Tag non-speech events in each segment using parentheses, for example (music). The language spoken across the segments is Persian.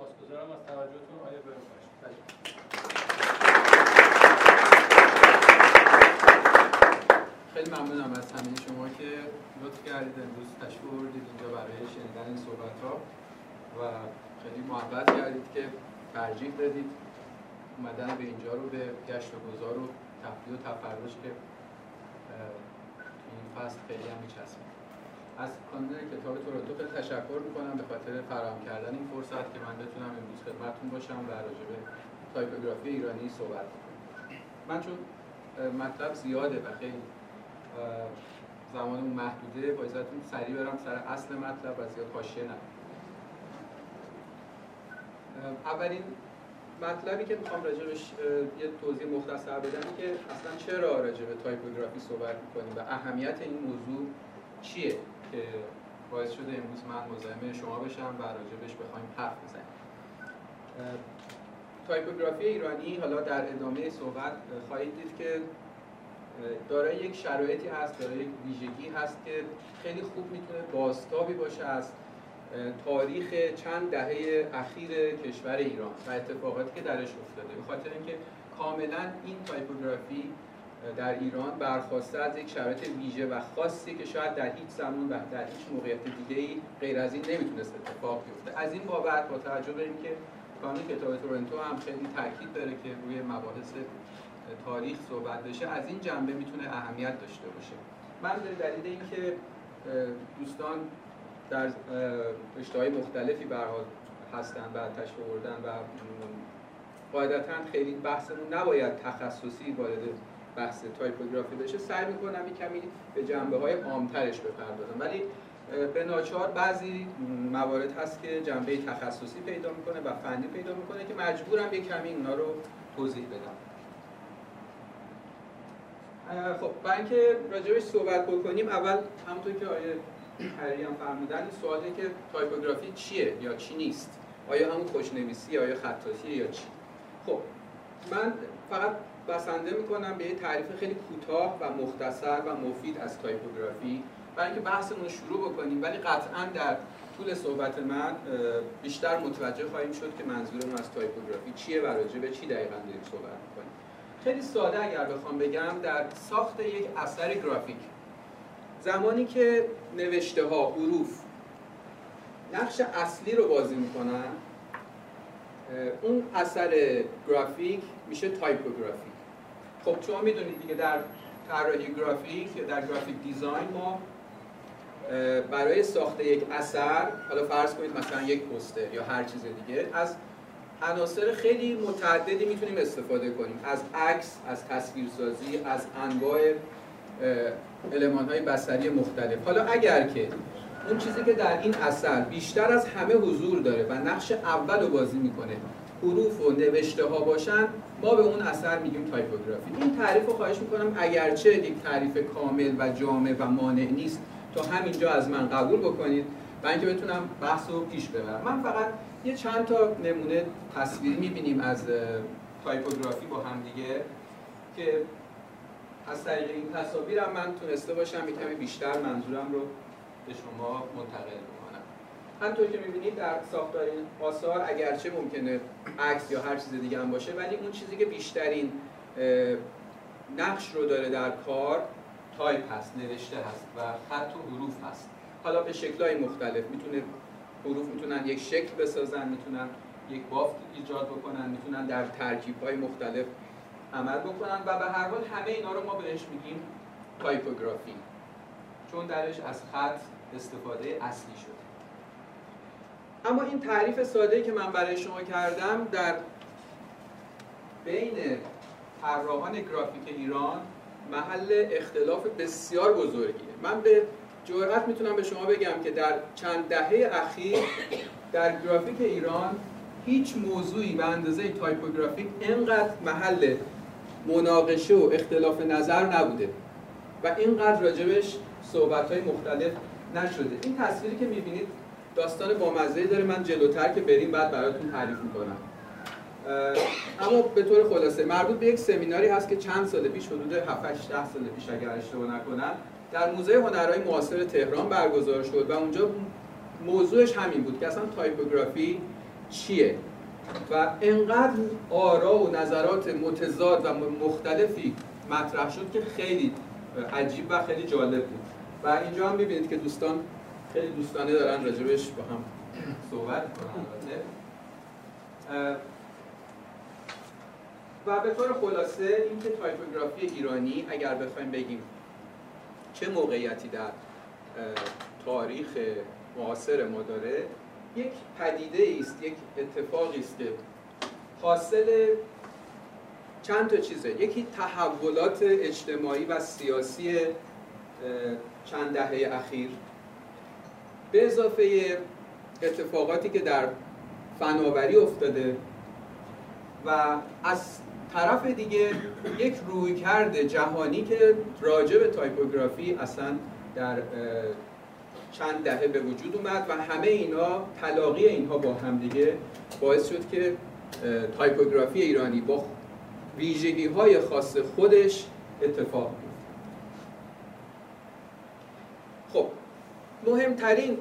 سپاسگزارم از توجهتون آیا بریم خیلی ممنونم از همه شما که لطف کردید امروز تشریف آوردید اینجا برای شنیدن این صحبت ها و خیلی محبت کردید که ترجیح دادید اومدن به اینجا رو به گشت و گذار و تفریح و تفرش که این فصل خیلی هم میچسبید. از کانون کتاب تورنتو خیلی تشکر می‌کنم. به خاطر فراهم کردن این فرصت که من بتونم امروز خدمتتون باشم و راجع به تایپوگرافی ایرانی صحبت کنم. من چون مطلب زیاده و خیلی زمان محدوده با اجازتون سریع برم سر اصل مطلب و زیاد حاشیه اولین مطلبی که می‌خوام راجبش یه توضیح مختصر بدم که اصلا چرا راجع به تایپوگرافی صحبت می‌کنیم و اهمیت این موضوع چیه؟ که باعث شده امروز من مزاحم شما بشم و راجبش بخوایم حرف بزنیم. تایپوگرافی ایرانی حالا در ادامه صحبت خواهید دید که دارای یک شرایطی هست دارای یک ویژگی هست که خیلی خوب می‌تونه بازتابی باشه از تاریخ چند دهه اخیر کشور ایران و اتفاقاتی که درش افتاده. به خاطر اینکه کاملا این تایپوگرافی در ایران برخواسته از یک شرایط ویژه و خاصی که شاید در هیچ زمان و در هیچ موقعیت دیگه ای غیر از این نمی‌تونست اتفاق بیفته. از این بابت با توجه به اینکه کانون کتاب تورنتو هم خیلی تاکید داره که روی مباحث تاریخ صحبت بشه. از این جنبه می‌تونه اهمیت داشته باشه. من به دلیل اینکه دوستان در رشته مختلفی به هستن و آوردن و قاعدتا خیلی بحثمون نباید تخصصی وارد بحث تایپوگرافی بشه سعی می‌کنم یک کمی به جنبه های عامترش بپردازم. ولی به ناچار بعضی موارد هست که جنبه تخصصی پیدا می‌کنه و فنی پیدا می‌کنه که مجبورم یک کمی اونا رو توضیح بدم. خب برای اینکه راجبش صحبت بکنیم اول همونطور که آیه هری هم فرمودن این سواله که تایپوگرافی چیه یا چی نیست؟ آیا همون خوشنویسی آیا خطاطی یا چی؟ خب من فقط بسنده می‌کنم به یه تعریف خیلی کوتاه و مختصر و مفید از تایپوگرافی. برای اینکه بحثمون رو شروع بکنیم ولی قطعا در طول صحبت من بیشتر متوجه خواهیم شد که منظورم از تایپوگرافی چیه و راجع به چی دقیقا داریم صحبت می‌کنیم. خیلی ساده اگر بخوام بگم در ساخت یک اثر گرافیک. زمانی که نوشته ها حروف نقش اصلی رو بازی می‌کنن اون اثر گرافیک میشه تایپوگرافی. خب شما می‌دونید دیگه در طراحی گرافیک یا در گرافیک دیزاین ما برای ساخت یک اثر حالا فرض کنید مثلا یک پوستر یا هر چیز دیگه از عناصر خیلی متعددی می‌تونیم استفاده کنیم. از عکس از تصویرسازی از انواع المان های بصری مختلف. حالا اگر که اون چیزی که در این اثر بیشتر از همه حضور داره و نقش اول رو بازی می‌کنه حروف و نوشته ها باشن ما به اون اثر میگیم تایپوگرافی. این تعریف رو خواهش می‌کنم اگرچه یک تعریف کامل و جامع و مانع نیست تا همینجا از من قبول بکنید و اینکه بتونم بحث رو پیش ببرم. من فقط یه چند تا نمونه تصویری می‌بینیم از تایپوگرافی با هم دیگه که از طریق این تصاویرم من تونسته باشم یه کمی بیشتر منظورم رو به شما منتقل همطور که می‌بینید در ساختار این آثار اگرچه ممکنه عکس یا هر چیز دیگه هم باشه ولی اون چیزی که بیشترین نقش رو داره در کار تایپ هست نوشته هست و خط و حروف هست. حالا به شکلهای مختلف می‌تونه حروف می‌تونن یک شکل بسازن می‌تونن یک بافت ایجاد بکنن می‌تونن در ترکیب های مختلف عمل بکنن و به هر حال همه اینا رو ما بهش میگیم تایپوگرافی چون درش از خط استفاده اصلی شده. اما این تعریف ساده که من برای شما کردم در بین طراحان گرافیک ایران محل اختلاف بسیار بزرگیه. من به جرأت می‌تونم به شما بگم که در چند دهه اخیر در گرافیک ایران هیچ موضوعی به اندازه تایپوگرافیک اینقدر محل مناقشه و اختلاف نظر نبوده و اینقدر راجبش صحبت های مختلف نشده. این تصویری که می‌بینید داستان بامزه‌ای داره. من جلوتر که بریم بعد براتون تعریف می‌کنم. اما به طور خلاصه مربوط به یک سمیناری هست که چند سال پیش حدود 7 8 سال پیش اگر اشتباه نکنم در موزه هنرهای معاصر تهران برگزار شد و اونجا موضوعش همین بود که اصلا تایپوگرافی چیه و انقدر آرا و نظرات متضاد و مختلفی مطرح شد که خیلی عجیب و خیلی جالب بود. و اینجا هم می‌بینید که دوستان خیلی دوستانه دارن راجبش با هم صحبت کنن. و به طور خلاصه اینکه تایپوگرافی ایرانی اگر بخوایم بگیم چه موقعیتی در تاریخ معاصر ما داره یک پدیده است یک اتفاقی است که حاصل چند تا چیزه. یکی تحولات اجتماعی و سیاسی چند دهه اخیر. به اضافه اتفاقاتی که در فناوری افتاده و از طرف دیگه یک رویکرد جهانی که راجع به تایپوگرافی اصلا در چند دهه به وجود اومد و همه اینا تلاقی اینها با همدیگه باعث شد که تایپوگرافی ایرانی با ویژگی های خاص خودش اتفاق بیفته خب مهمترین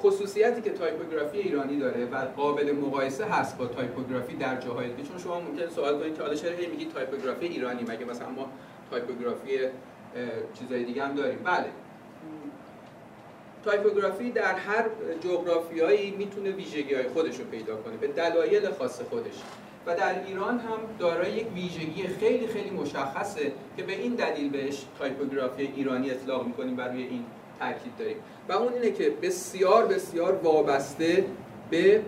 خصوصیتی که تایپوگرافی ایرانی داره و قابل مقایسه هست با تایپوگرافی در جاهای دیگه. چون شما ممکن سوال کنید که حالا چرا هی میگید تایپوگرافی ایرانی؟ مگه مثلا ما تایپوگرافی چیزای دیگه هم داریم؟ بله. تایپوگرافی در هر جغرافیایی می‌تونه ویژگی های خودش رو پیدا کنه به دلایل خاص خودش. و در ایران هم دارای یک ویژگی خیلی خیلی مشخصه که به این دلیل بهش تایپوگرافی ایرانی اطلاق می‌کنیم و روی این تاکید داریم. و اون اینه که بسیار بسیار وابسته به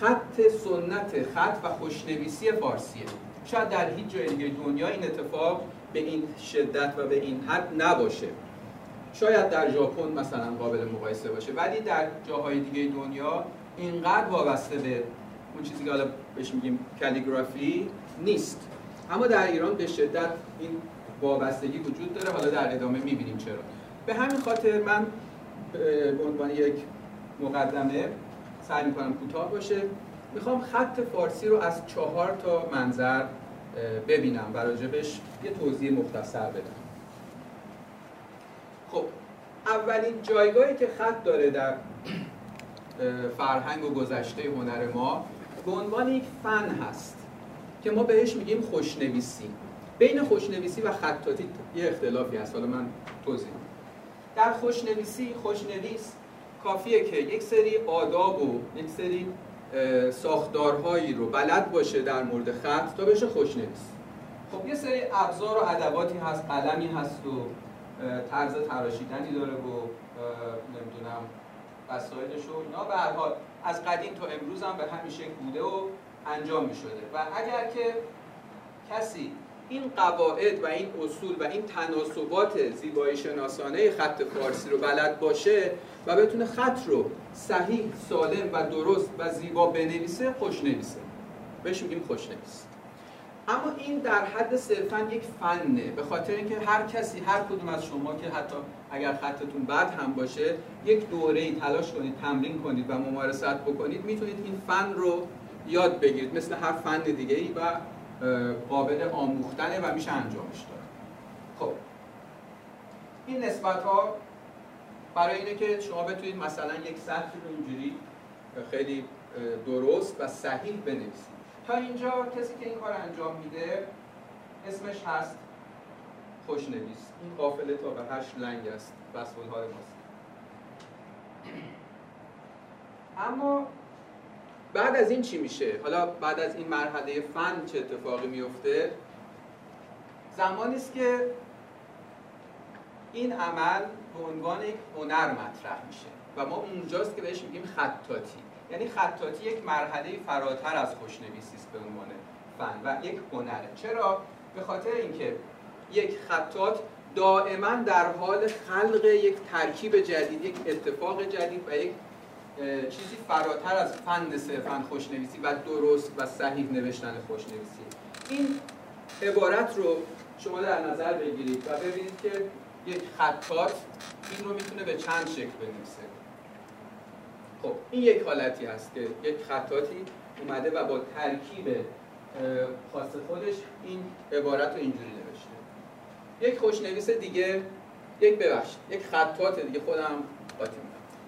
خط سنت خط و خوشنویسی فارسیه. شاید در هیچ جای دیگه دنیا این اتفاق به این شدت و به این حد نباشه. شاید در ژاپن مثلا قابل مقایسه باشه ولی در جاهای دیگه دنیا اینقدر وابسته به اون چیزی که حالا بهش میگیم کالیگرافی نیست. اما در ایران به شدت این وابستگی وجود داره. حالا در ادامه می‌بینیم چرا. به همین خاطر من به عنوان یک مقدمه سعی می‌کنم کوتاه باشه. می‌خوام خط فارسی رو از چهار تا منظر ببینم و راجبش یه توضیح مختصر بدم. خب اولین جایگاهی که خط داره در فرهنگ و گذشته هنر ما به عنوان یک فن هست که ما بهش میگیم خوشنویسی. بین خوشنویسی و خطاطی یه اختلافی هست. حالا من توضیح در خوشنویسی خوشنویس کافیه که یک سری آداب و یک سری ساختارهایی رو بلد باشه در مورد خط تا بشه خوشنویس. خب یه سری ابزار و ادواتی هست قلمی هست و طرز تراشیدنی داره و نمی‌دونم وسایلش و اینا. به هر حال از قدیم تا امروز هم به همین شکل بوده و انجام می شده و اگر که کسی این قواعد و این اصول و این تناسبات زیبایی شناسانه خط فارسی رو بلد باشه و بتونه خط رو صحیح، سالم و درست و زیبا بنویسه خوشنویسه بهش میگیم خوشنویس اما این در حد صرفا یک فنه. به خاطر اینکه هر کسی هر کدوم از شما که حتی اگر خطتون بد هم باشه یک دوره ای تلاش کنید تمرین کنید و ممارست بکنید می‌تونید این فن رو یاد بگیرید. مثل هر فن دیگه ای و قابل آموختنه و میشه انجامش داد. خب این نسبت ها برای اینه که شما بتونید مثلا یک سطر رو اینجوری خیلی درست و صحیح بنویسید. تا اینجا کسی که این کار انجام میده اسمش هست خوشنویس. این قافله تا به هشت لنگ است. بسول های ماست. اما بعد از این چی میشه؟ حالا بعد از این مرحله فن چه اتفاقی میفته؟ زمانی است که این عمل به عنوان یک هنر مطرح میشه و ما اونجاست که بهش میگیم خطاطی یعنی خطاطی یک مرحله فراتر از خوشنویسی است به عنوان فن و یک هنره چرا به خاطر اینکه یک خطاط دائما در حال خلق یک ترکیب جدید یک اتفاق جدید و یک چیزی فراتر از فن صرفا خوشنویسی و درست و صحیح نوشتن خوشنویسی. این عبارت رو شما در نظر بگیرید و ببینید که یک خطاط این رو می‌تونه به چند شکل بنویسه. خب این یک حالتی هست که یک خطاطی اومده و با ترکیب خاص خودش این عبارت رو اینجوری نوشته. یک خوشنویس دیگه یک ببخشید یک خطاط دیگه خودم قاطی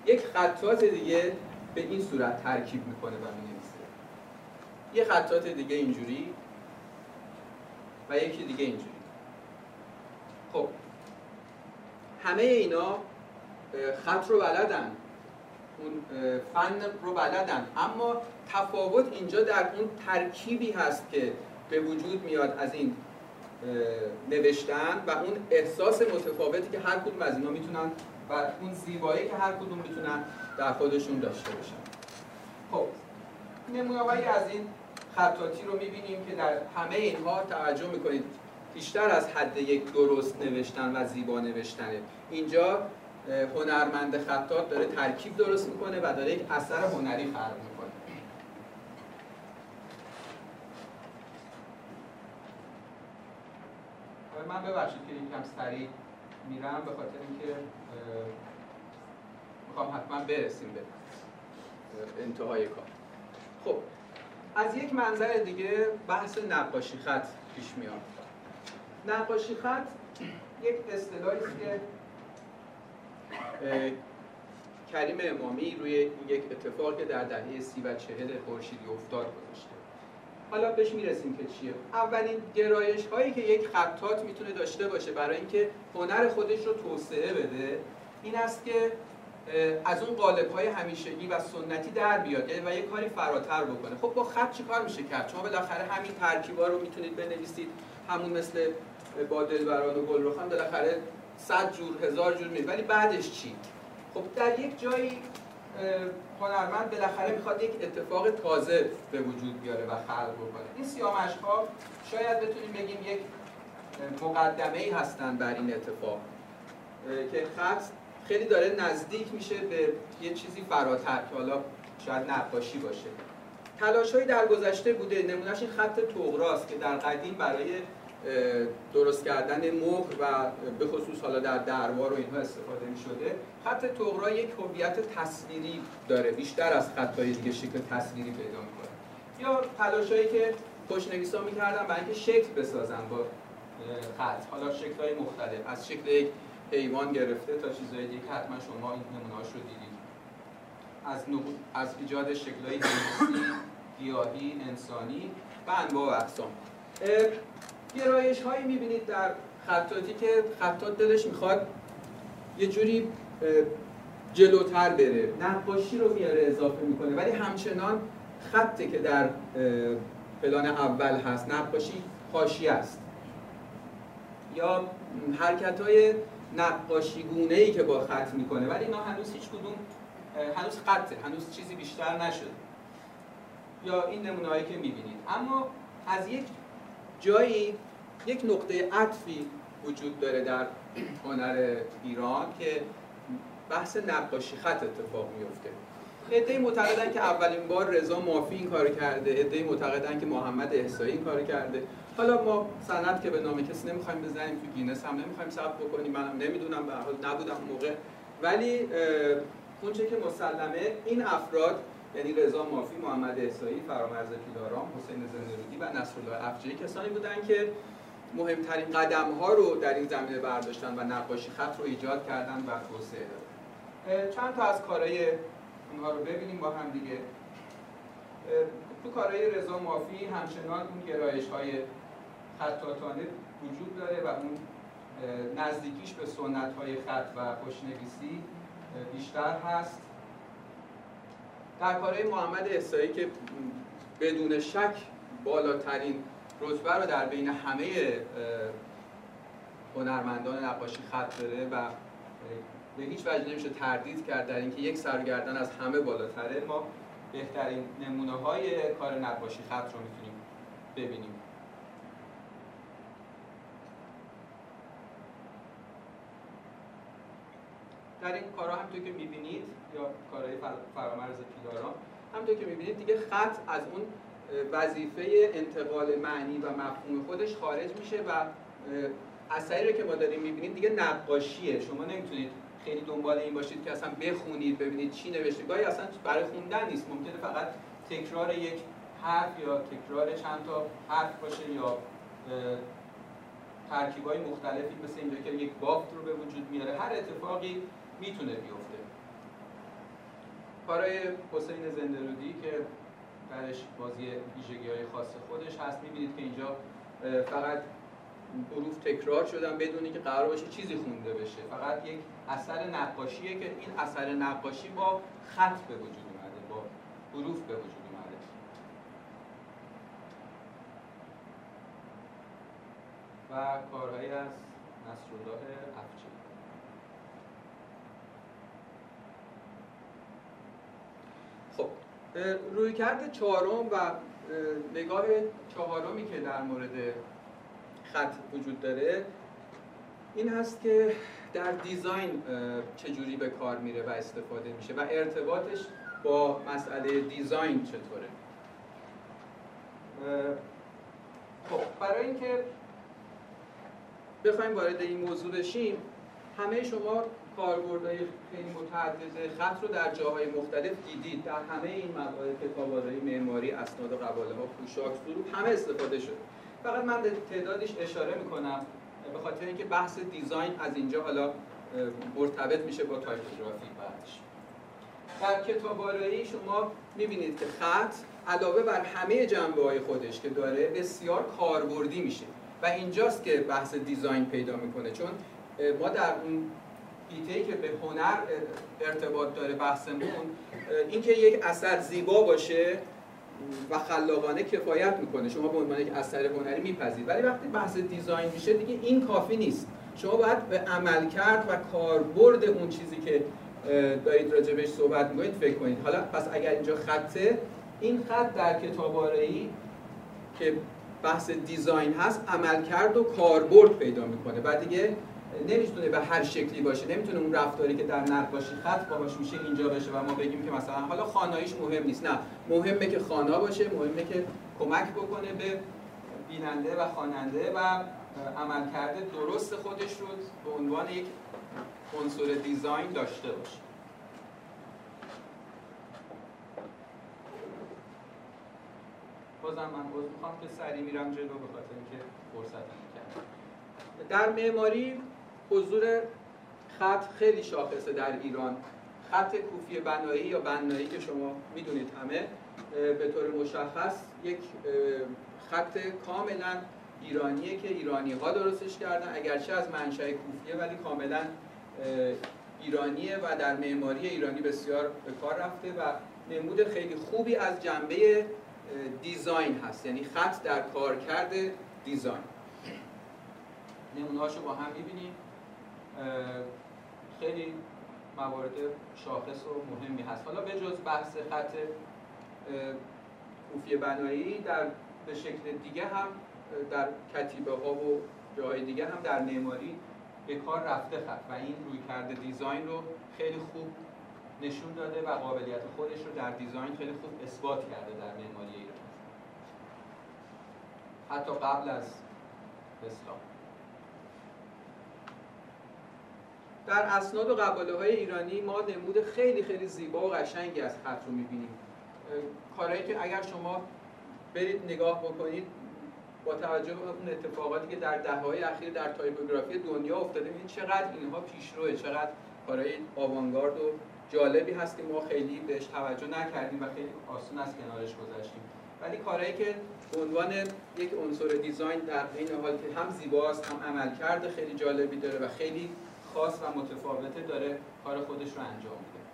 یک خطاط دیگه به این صورت ترکیب می‌کنه و می‌نویسه. یه خطات دیگه اینجوری و یکی دیگه اینجوری. خب. همه اینا خط رو بلدن. اون فن رو بلدن. اما تفاوت اینجا در اون ترکیبی هست که به وجود میاد از این نوشتن و اون احساس متفاوتی که هر کدوم از اینا می‌تونن و اون زیبایی که هر کدوم می‌تونن در خودشون داشته باشن. خب نمونه از این خطاتی رو می‌بینیم که در همه اینها توجه می‌کنید. بیشتر از حد یک درست نوشتن و زیبا نوشتنه اینجا هنرمند خطات داره ترکیب درست می‌کنه و داره یک اثر هنری خلق می‌کنه. من ببخشید که این کم سریع میرم به خاطر اینکه می‌خوام حتما برسیم به انتهای کار. خب از یک منظر دیگه بحث نقاشی خط پیش میاد. نقاشی خط یک اصطلاحی است که کریم امامی روی یک اتفاق که در دهه سی و چهل خورشیدی افتاد گذاشته. حالا بهش می‌رسیم که چیه. اولین گرایش هایی که یک خطات می‌تونه داشته باشه برای اینکه هنر خودش رو توسعه بده این است که از اون قالب های همیشگی و سنتی در بیاد یعنی و یه کاری فراتر بکنه. خب با خط چی کار میشه کرد؟ شما بالاخره همین ترکیبا رو می‌تونید بنویسید. همون مثل با دلبران و گلرخان بالاخره صد جور هزار جور میشه ولی بعدش چی؟ خب در یک جایی هنرمند بالاخره می‌خواد یک اتفاق تازه به وجود بیاره و خلق بکنه. این سیامش ها شاید بتونیم بگیم یک مقدمه ای هستن بر این اتفاق که خط خیلی داره نزدیک میشه به یه چیزی فراتر که حالا شاید نقاشی باشه. تلاش در گذشته بوده نمونهش این خط توغراست که در قدیم برای درست کردن مهر و به خصوص حالا در دروار و اینها استفاده می شده خط توغرا یک هویت تصویری داره بیشتر از خطهای دیگه شکل تصویری پیدا می‌کنه. یا تلاشایی که خوشنویسا می‌کردن برای اینکه شکل بسازن با خط. حالا شکل های مختلف. از شکل یک حیوان گرفته تا چیزهای دیگه حتما شما این نمونهاش رو دیدید. از, از ایجاد شکل های گیاهی انسانی و انواع و اقسام. گرایش هایی می‌بینید در خطاتی که خطات دلش می‌خواد یه جوری جلوتر بره نقاشی رو میاره اضافه می‌کنه. ولی همچنان خطی که در پلان اول هست نقاشی خاشی است. یا حرکت های نقاشی گونه ای که با خط می‌کنه ولی اینا هنوز هیچ کدوم هنوز خطه هنوز چیزی بیشتر نشده. یا این نمونه هایی که می‌بینید. اما از یک جایی یک نقطه عطفی وجود داره در هنر ایران که بحث نقاشی خط اتفاق میفته ادهی معتقدن که اولین بار رضا مافی این کار کرده. ادهی معتقدن که محمد احسایی این کار کرده. حالا ما سند که به نام کسی نمی‌خوایم بزنیم تو گینس هم نمی‌خوایم ثبت بکنیم. منم نمی‌دونم به حال نبودم موقع. ولی اونچه که مسلمه این افراد یعنی رضا مافی، محمد احسایی، فرامرز پیلارام، حسین زندرودی و نصرالله افجایی کسانی بودن که مهمترین قدم ها رو در این زمینه برداشتن و نقاشی خط رو ایجاد کردن و توسعه دادن. چند تا از کارهای اونها رو ببینیم با هم دیگه. تو کارهای رضا مافی همچنان اون گرایش های خطاتانه وجود داره و اون نزدیکیش به سنت های خط و خوشنویسی بیشتر هست. در کارهای محمد احسایی که بدون شک بالاترین رتبه رو در بین همه هنرمندان نقاشی خط داره و به هیچ وجه نمیشه تردید کرد در اینکه یک سرگردن از همه بالاتره. ما بهترین نمونه های کار نقاشی خط رو می‌تونیم ببینیم. در این کارها همونطور که می‌بینید یا کارهای فرامرز پیلاران همونطور که می‌بینید دیگه خط از اون وظیفه انتقال معنی و مفهوم خودش خارج میشه و اثری رو که ما داریم می‌بینید دیگه نقاشیه. شما نمی‌تونید خیلی دنبال این باشید که اصلا بخونید ببینید چی نوشته. گاهی اصلا برای خوندن نیست. ممکنه فقط تکرار یک حرف یا تکرار چند تا حرف باشه یا ترکیب های مختلفی مثل اینجا که یک بافت رو به وجود میاره. هر اتفاقی می‌تونه بیفته. کارای حسین زندرودی که درش بازی ویژگی های خاص خودش هست می‌بینید که اینجا فقط حروف تکرار شدن بدون که قرار باشه چیزی خونده بشه. فقط یک اثر نقاشیه که این اثر نقاشی با خط به وجود اومده با حروف به وجود اومده. و کارهایی از نصرالله افچی. خب روی کرد چهارم و نگاه چهارمی که در مورد خط وجود داره این هست که در دیزاین چجوری به کار میره و استفاده میشه و ارتباطش با مسئله دیزاین چطوره. خب برای اینکه بخوایم وارد این موضوع بشیم همه شما کاربردهای خیلی متعدد خط رو در جاهای مختلف دیدید. در همه این موارد کتابارهای معماری اسناد و قباله ها پوشاک ظروف همه استفاده شده. فقط من تعدادش اشاره می‌کنم به خاطر اینکه بحث دیزاین از اینجا حالا مرتبط میشه با تایپوگرافی بعدش. در کتابارایی شما می‌بینید که خط علاوه بر همه جنبه های خودش که داره بسیار کاربردی میشه. و اینجاست که بحث دیزاین پیدا می‌کنه. چون ما در اون ایته که به هنر ارتباط داره بحثمون اینکه یک اثر زیبا باشه و خلاقانه کفایت می‌کنه. شما به عنوان یک اثر هنری میپذیرید. ولی وقتی بحث دیزاین میشه دیگه این کافی نیست. شما باید به عمل کرد و کاربرد اون چیزی که دارید راجبش صحبت می‌کنید فکر کنید. حالا پس اگر اینجا خطه این خط در کتابارایی که بحث دیزاین هست عملکرد و کاربرد پیدا می‌کنه. بعد دیگه نمی‌تونه به هر شکلی باشه. نمی‌تونه اون رفتاری که در نقاشی خط باهاش میشه اینجا بشه و ما بگیم که مثلا حالا خاناییش مهم نیست. نه مهمه که خانا باشه مهمه که کمک بکنه به بیننده و خواننده و عملکرد درست خودش رو به عنوان یک عنصر دیزاین داشته باشه. بازم من باز می‌خوام که سریع میرم جلو به خاطر اینکه فرصت در معماری حضور خط خیلی شاخصه در ایران. خط کوفی بنایی یا بنایی که شما می‌دونید همه به طور مشخص یک خط کاملا ایرانیه که ایرانی ها درستش کردن. اگرچه از منشأ کوفیه ولی کاملا ایرانیه و در معماری ایرانی بسیار به کار رفته و نمود خیلی خوبی از جنبه دیزاین هست. یعنی خط در کارکرد دیزاین. نمونه با هم می‌بینیم. خیلی موارد شاخص و مهمی هست. حالا به جز بحث خط کوفی بنایی در به شکل دیگه هم در کتیبه ها و جاهای دیگه هم در معماری به کار رفته خط و این روی کرده دیزاین رو خیلی خوب نشون داده و قابلیت خودش رو در دیزاین خیلی خوب اثبات کرده در معماری ایران. حتی قبل از اسلام. در اسناد و قباله های ایرانی ما نمود خیلی خیلی زیبا و قشنگی از خط رو می‌بینیم. کارهایی که اگر شما برید نگاه بکنید با توجه به اون اتفاقاتی که در دههای اخیر در تایپوگرافی دنیا افتاده این چقدر اینها پیشروه چقدر کارهای آوانگارد و جالبی هست که ما خیلی بهش توجه نکردیم و خیلی آسون از کنارش گذشتیم. ولی کارهایی که به عنوان یک عنصر دیزاین در این حال که هم زیباست هم عملکرد خیلی جالبی داره و خیلی خاص و متفاوته داره کار خودش رو انجام میده.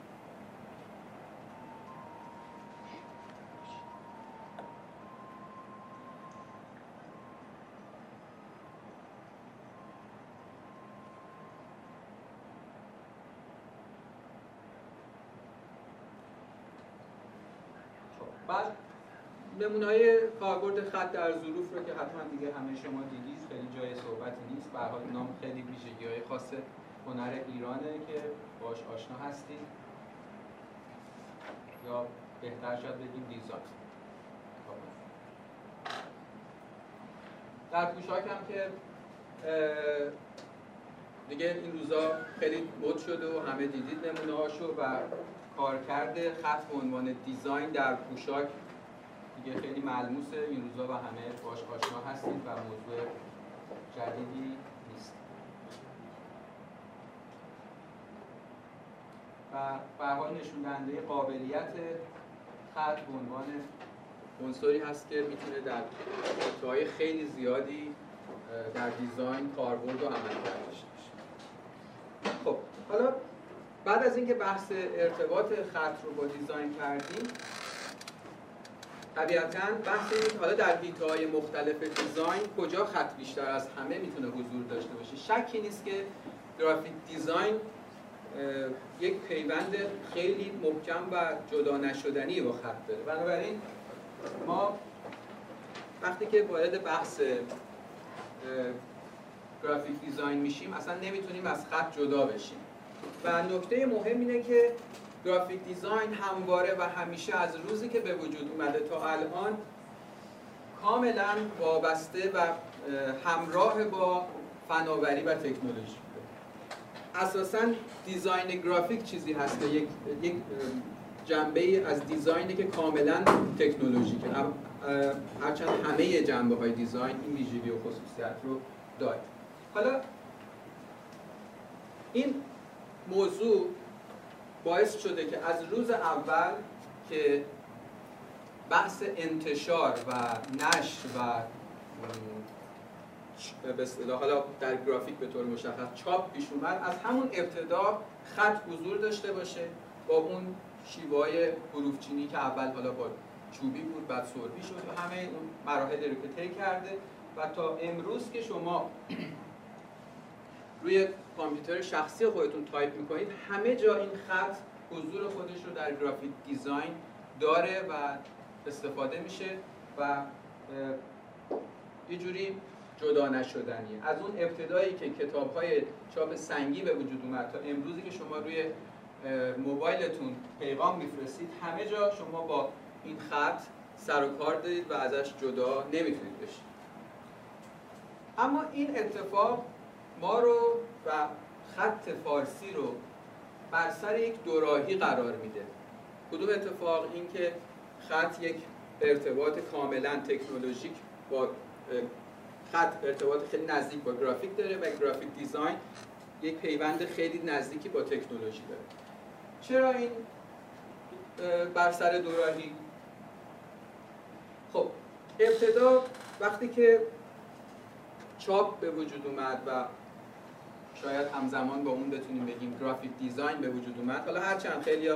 بعد نمونه های کاربرد خط در ظروف رو که حتما دیگه همه شما دیدید خیلی جای صحبتی نیست. به حال نام خیلی ویژگی های خاص هنر ایرانه که باش آشنا هستید یا بهتر شاید بگیم دیزاین. در پوشاک هم که دیگه این روزا خیلی مد شده و همه دیدید نمونه هاشو و کارکرد خط به عنوان دیزاین در پوشاک دیگه خیلی ملموسه. این روزا و همه باش آشنا هستید و موضوع جدیدی و به حال نشون قابلیت خط به عنوان عنصری هست که می‌تونه در های خیلی زیادی در دیزاین کاربرد و عمل داشته باشه خب حالا بعد از اینکه بحث ارتباط خط رو با دیزاین کردیم طبیعتا بحث این حالا در های مختلف دیزاین کجا خط بیشتر از همه می‌تونه حضور داشته باشه؟ شکی نیست که گرافیک دیزاین یک پیوند خیلی محکم و جدا نشدنی با خط داره. بنابراین ما وقتی که وارد بحث گرافیک دیزاین میشیم اصلا نمی‌تونیم از خط جدا بشیم. و نکته مهم اینه که گرافیک دیزاین همواره و همیشه از روزی که به وجود اومده تا الان کاملا وابسته و همراه با فناوری و تکنولوژی. اساسا دیزاین گرافیک چیزی هست یک یک جنبه از دیزاینی که کاملا تکنولوژیکه. هرچند همه جنبه های دیزاین این ویژگی و خصوصیت رو داره حالا این موضوع باعث شده که از روز اول که بحث انتشار و نشر و به اصطلاح حالا در گرافیک به طور مشخص چاپ پیش اومد. از همون ابتدا خط حضور داشته باشه با اون شیوای حروف چینی که اول حالا با چوبی بود بعد سربی شد و همه اون مراحل رو که طی کرده. و تا امروز که شما روی کامپیوتر شخصی خودتون تایپ می‌کنید همه جا این خط حضور خودش رو در graphic design داره و استفاده میشه و یه جوری جدا نشدنیه. از اون ابتدایی که کتاب های چاپ سنگی به وجود اومد تا امروزی که شما روی موبایلتون پیغام میفرستید همه جا شما با این خط سر و کار دارید و ازش جدا نمی‌تونید بشید. اما این اتفاق ما رو و خط فارسی رو بر سر یک دوراهی قرار میده. کدوم اتفاق؟ این که خط یک ارتباط کاملا تکنولوژیک با خط ارتباط خیلی نزدیک با گرافیک داره و گرافیک دیزاین یک پیوند خیلی نزدیکی با تکنولوژی داره. چرا این بر سر دوراهی؟ خب ابتدا وقتی که چاپ به وجود اومد و شاید همزمان با اون بتونیم بگیم گرافیک دیزاین به وجود اومد حالا هرچند خیلی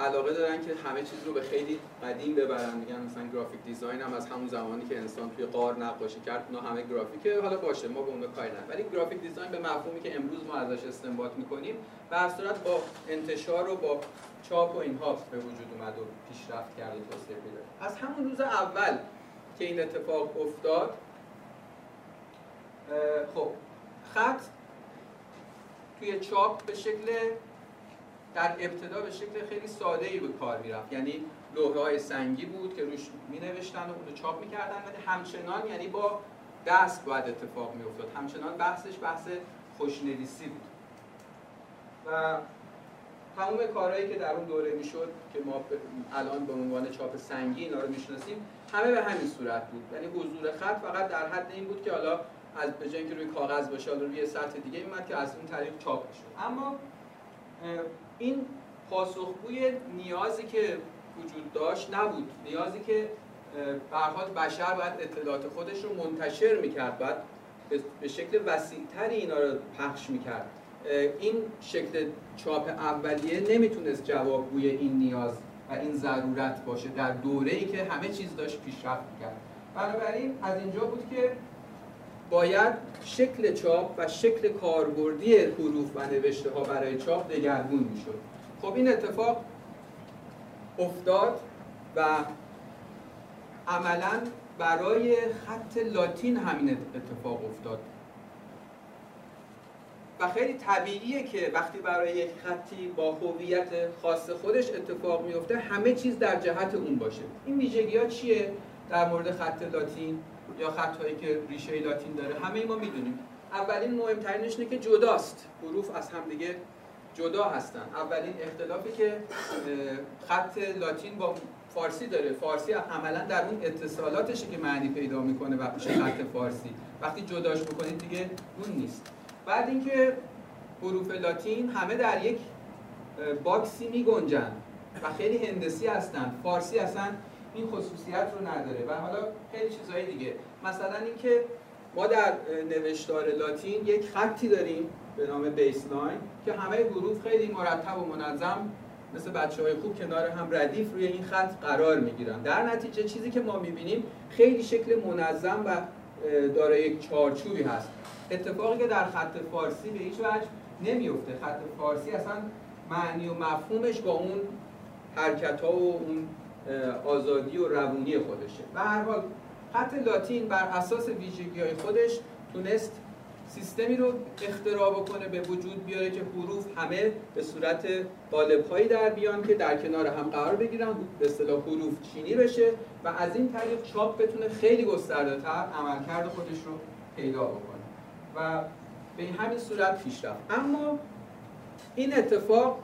علاقه دارن که همه چیز رو به خیلی قدیم ببرن. میگن مثلا گرافیک دیزاین هم از همون زمانی که انسان توی قار نقاشی کرد اونا همه گرافیکه حالا باشه ما به اون کاری نداریم. ولی گرافیک دیزاین به مفهومی که امروز ما ازش استنباط می‌کنیم به هر صورت با انتشار و با چاپ و اینها به وجود اومد و پیشرفت کرد و توسعه پیدا از همون روز اول که این اتفاق افتاد خب خط توی چاپ به شکل در ابتدا به شکل خیلی ساده ای به کار می‌رفت. یعنی لوحه های سنگی بود که روش می نوشتن و اونو چاپ می‌کردن ولی همچنان یعنی با دست باید اتفاق می افتاد همچنان بحثش بحث خوشنویسی بود. و تمام کارهایی که در اون دوره می‌شد که ما الان به عنوان چاپ سنگی اینا رو می‌شناسیم همه به همین صورت بود. یعنی حضور خط فقط در حد این بود که حالا از به که روی کاغذ باشه حالا روی سطح دیگه میمد که از این طریق چاپ می‌شد. اما این پاسخگوی نیازی که وجود داشت نبود. نیازی که به بشر باید اطلاعات خودش رو منتشر می‌کرد باید به شکل وسیعتری اینا رو پخش می‌کرد. این شکل چاپ اولیه نمی‌تونست جوابگوی این نیاز و این ضرورت باشه در دوره ای که همه چیز داشت پیشرفت می‌کرد. بنابراین از اینجا بود که باید شکل چاپ و شکل کاربردی حروف و نوشته ها برای چاپ دگرگون می‌شد. خب این اتفاق افتاد و عملا برای خط لاتین همین اتفاق افتاد. و خیلی طبیعیه که وقتی برای یک خطی با هویت خاص خودش اتفاق میفته همه چیز در جهت اون باشه. این ویژگی ها چیه در مورد خط لاتین؟ یا خطهایی که ریشه لاتین داره همه ما می‌دونیم. اولین مهمترینش اینه که جداست. حروف از همدیگه جدا هستن. اولین اختلافی که خط لاتین با فارسی داره. فارسی عملا در اون اتصالاتشه که معنی پیدا می‌کنه و میشه خط فارسی. وقتی جداش بکنید دیگه اون نیست. بعد اینکه حروف لاتین همه در یک باکسی می و خیلی هندسی هستن. فارسی اصلا این خصوصیت رو نداره و حالا خیلی چیزهای دیگه. مثلا اینکه ما در نوشتار لاتین یک خطی داریم به نام بیسلاین که همه حروف خیلی مرتب و منظم مثل بچه های خوب کنار هم ردیف روی این خط قرار می‌گیرن. در نتیجه چیزی که ما می‌بینیم خیلی شکل منظم و دارای یک چارچوبی هست. اتفاقی که در خط فارسی به هیچ وجه نمیفته خط فارسی اصلا معنی و مفهومش با اون حرکت ها و اون آزادی و روونی خودشه. و هر حال خط لاتین بر اساس ویژگی های خودش تونست سیستمی رو اختراع بکنه به وجود بیاره که حروف همه به صورت قالب در بیان که در کنار هم قرار بگیرن به اصطلاح حروف چینی بشه و از این طریق چاپ بتونه خیلی گسترده تر عملکرد خودش رو پیدا بکنه. و به همین صورت پیش رفت. اما این اتفاق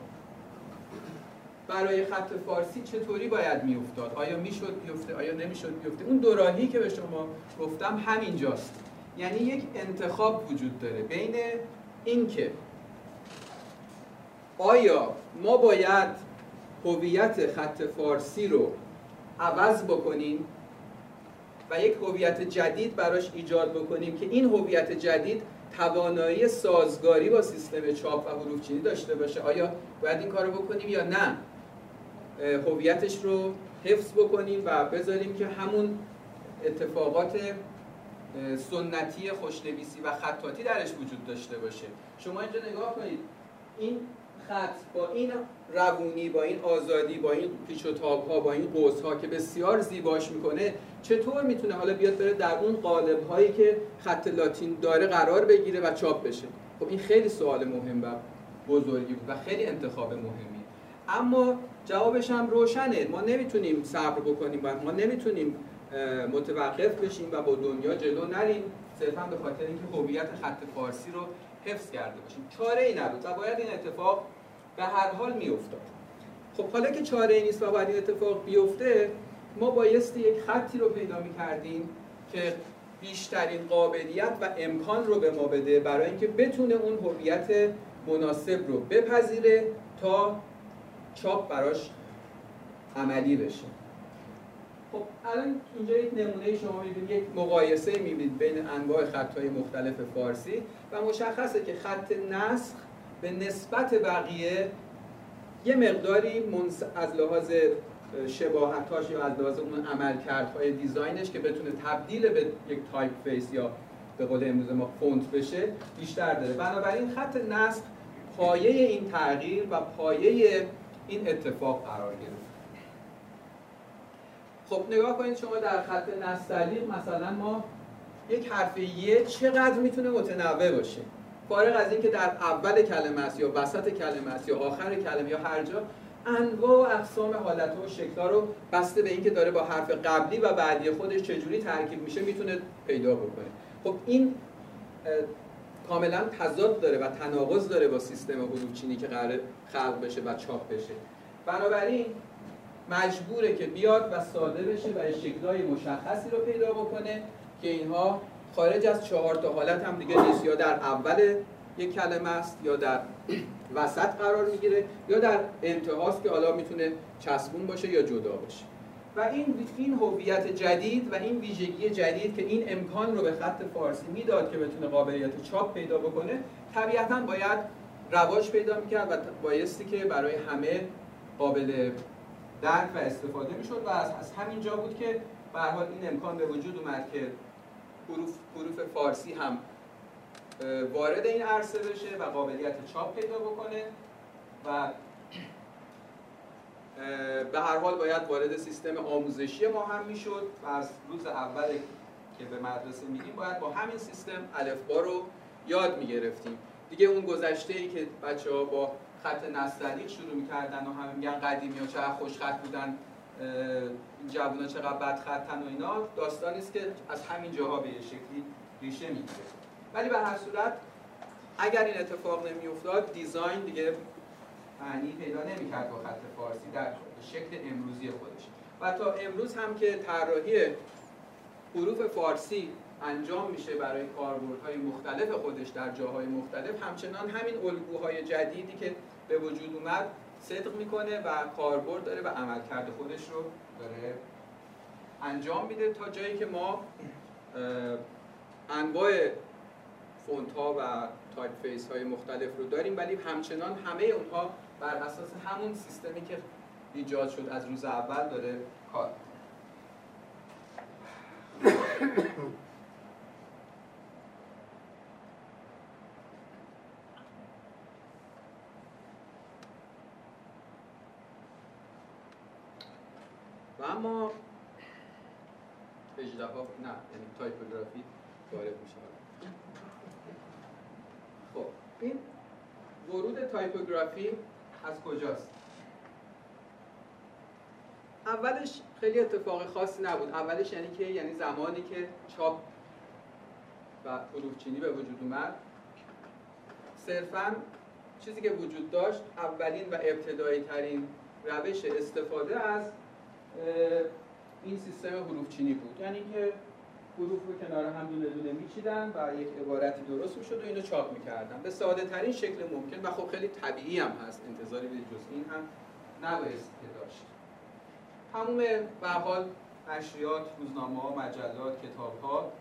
برای خط فارسی چطوری باید میافتاد؟ آیا می‌شد بیفته؟ آیا نمی‌شد بیفته؟ اون دوراهی که به شما گفتم همینجاست. یعنی یک انتخاب وجود داره بین اینکه آیا ما باید هویت خط فارسی رو عوض بکنیم و یک هویت جدید براش ایجاد بکنیم که این هویت جدید توانایی سازگاری با سیستم چاپ و حروف چینی داشته باشه؟ آیا باید این کارو بکنیم یا نه؟ هویتش رو حفظ بکنیم و بذاریم که همون اتفاقات سنتی خوشنویسی و خطاطی درش وجود داشته باشه. شما اینجا نگاه کنید. این خط با این روونی با این آزادی با این پیچ و تاب ها با این قوس ها که بسیار زیباش می‌کنه چطور می‌تونه حالا بیاد بره در اون قالب هایی که خط لاتین داره قرار بگیره و چاپ بشه؟ خب این خیلی سوال مهم و بزرگی بود و خیلی انتخاب مهمی. اما جوابش هم روشنه. ما نمی‌تونیم صبر بکنیم ما نمی‌تونیم متوقف بشیم و با دنیا جلو نریم. صرفا به خاطر اینکه هویت خط فارسی رو حفظ کرده باشیم. چاره ای نبود و باید این اتفاق به هر حال میافتاد. خب حالا که چاره ای نیست و باید این اتفاق بیفته ما بایستی یک خطی رو پیدا می‌کردیم که بیشترین قابلیت و امکان رو به ما بده برای اینکه بتونه اون هویت مناسب رو بپذیره تا چاپ براش عملی بشه. خب الان اینجا یک نمونه شما می‌بینید یک مقایسه می‌بینید بین انواع خطهای مختلف فارسی و مشخصه که خط نسخ به نسبت بقیه یه مقداری از لحاظ شباهتاش یا از لحاظ اون عملکردهای design ش که بتونه تبدیل به یک typeface یا به قول امروز ما فونت بشه بیشتر داره. بنابراین خط نسخ پایه این تغییر و پایه این اتفاق قرار گرفت. خب نگاه کنید شما در خط نستعلیق مثلا ما یک حرف یه چقدر می‌تونه متنوع باشه؟ فارغ از اینکه در اول کلمه است یا وسط کلمه است یا آخر کلمه یا هر جا انواع و اقسام حالت و شکل‌ها رو بسته به اینکه داره با حرف قبلی و بعدی خودش چجوری ترکیب میشه می‌تونه پیدا بکنه. خب این کاملا تضاد داره و تناقض داره با سیستم حروف چینی که قرار خلق بشه و چاپ بشه. بنابراین مجبوره که بیاد و ساده بشه و شکلهای مشخصی رو پیدا بکنه که اینها خارج از چهار تا حالت هم دیگه نیست. یا در اول یک کلمه است یا در وسط قرار می‌گیره یا در انتهاست که حالا می‌تونه چسبون باشه یا جدا باشه. و این این هویت جدید و این ویژگی جدید که این امکان رو به خط فارسی می‌داد که بتونه قابلیت چاپ پیدا بکنه طبیعتا باید رواج پیدا می‌کرد و بایستی که برای همه قابل درک و استفاده می‌شد و از, همین جا بود که به حال این امکان به وجود اومد که حروف, حروف فارسی هم وارد این عرصه بشه و قابلیت چاپ پیدا بکنه و به هر حال باید وارد سیستم آموزشی ما هم می‌شد. و از روز اول که به مدرسه میریم باید با همین سیستم الفبا رو یاد می‌گرفتیم. دیگه اون گذشته ای که بچه ها با خط نستعلیق شروع می‌کردن و همه میگن قدیمی ها چقدر خوش خط بودن جوونا چقدر بد خطن و اینا داستانی است که از همین جاها به شکلی ریشه می‌گیره. ولی به هر صورت اگر این اتفاق نمیافتاد دیزاین دیگه معنی پیدا نمی‌کرد با خط فارسی در شکل امروزی خودش. و تا امروز هم که طراحی حروف فارسی انجام میشه برای کاربردهای مختلف خودش در جاهای مختلف همچنان همین الگوهای جدیدی که به وجود اومد صدق می‌کنه و کاربرد داره و عملکرد خودش رو داره انجام میده تا جایی که ما انواع فونت ها و typeface های مختلف رو داریم ولی همچنان همه اونها بر اساس همون سیستمی که ایجاد شد از روز اول داره کار و اما اژدها نه یعنی تایپوگرافی وارد میشه. خب این ورود تایپوگرافی از کجاست؟ اولش خیلی اتفاق خاصی نبود. اولش یعنی که یعنی زمانی که چاپ و حروف چینی به وجود اومد صرفا چیزی که وجود داشت اولین و ابتدایی ترین روش استفاده از این سیستم حروف چینی بود. یعنی که حروف رو کنار هم دونه دونه میچیدن و یک عبارتی درست می‌شد و اینو چاپ می‌کردن. به ساده ترین شکل ممکن و خب خیلی طبیعی هم هست. انتظاری به جز این هم نبایست که داشت. تموم به حال نشریات، روزنامه ها، مجلات، کتاب ها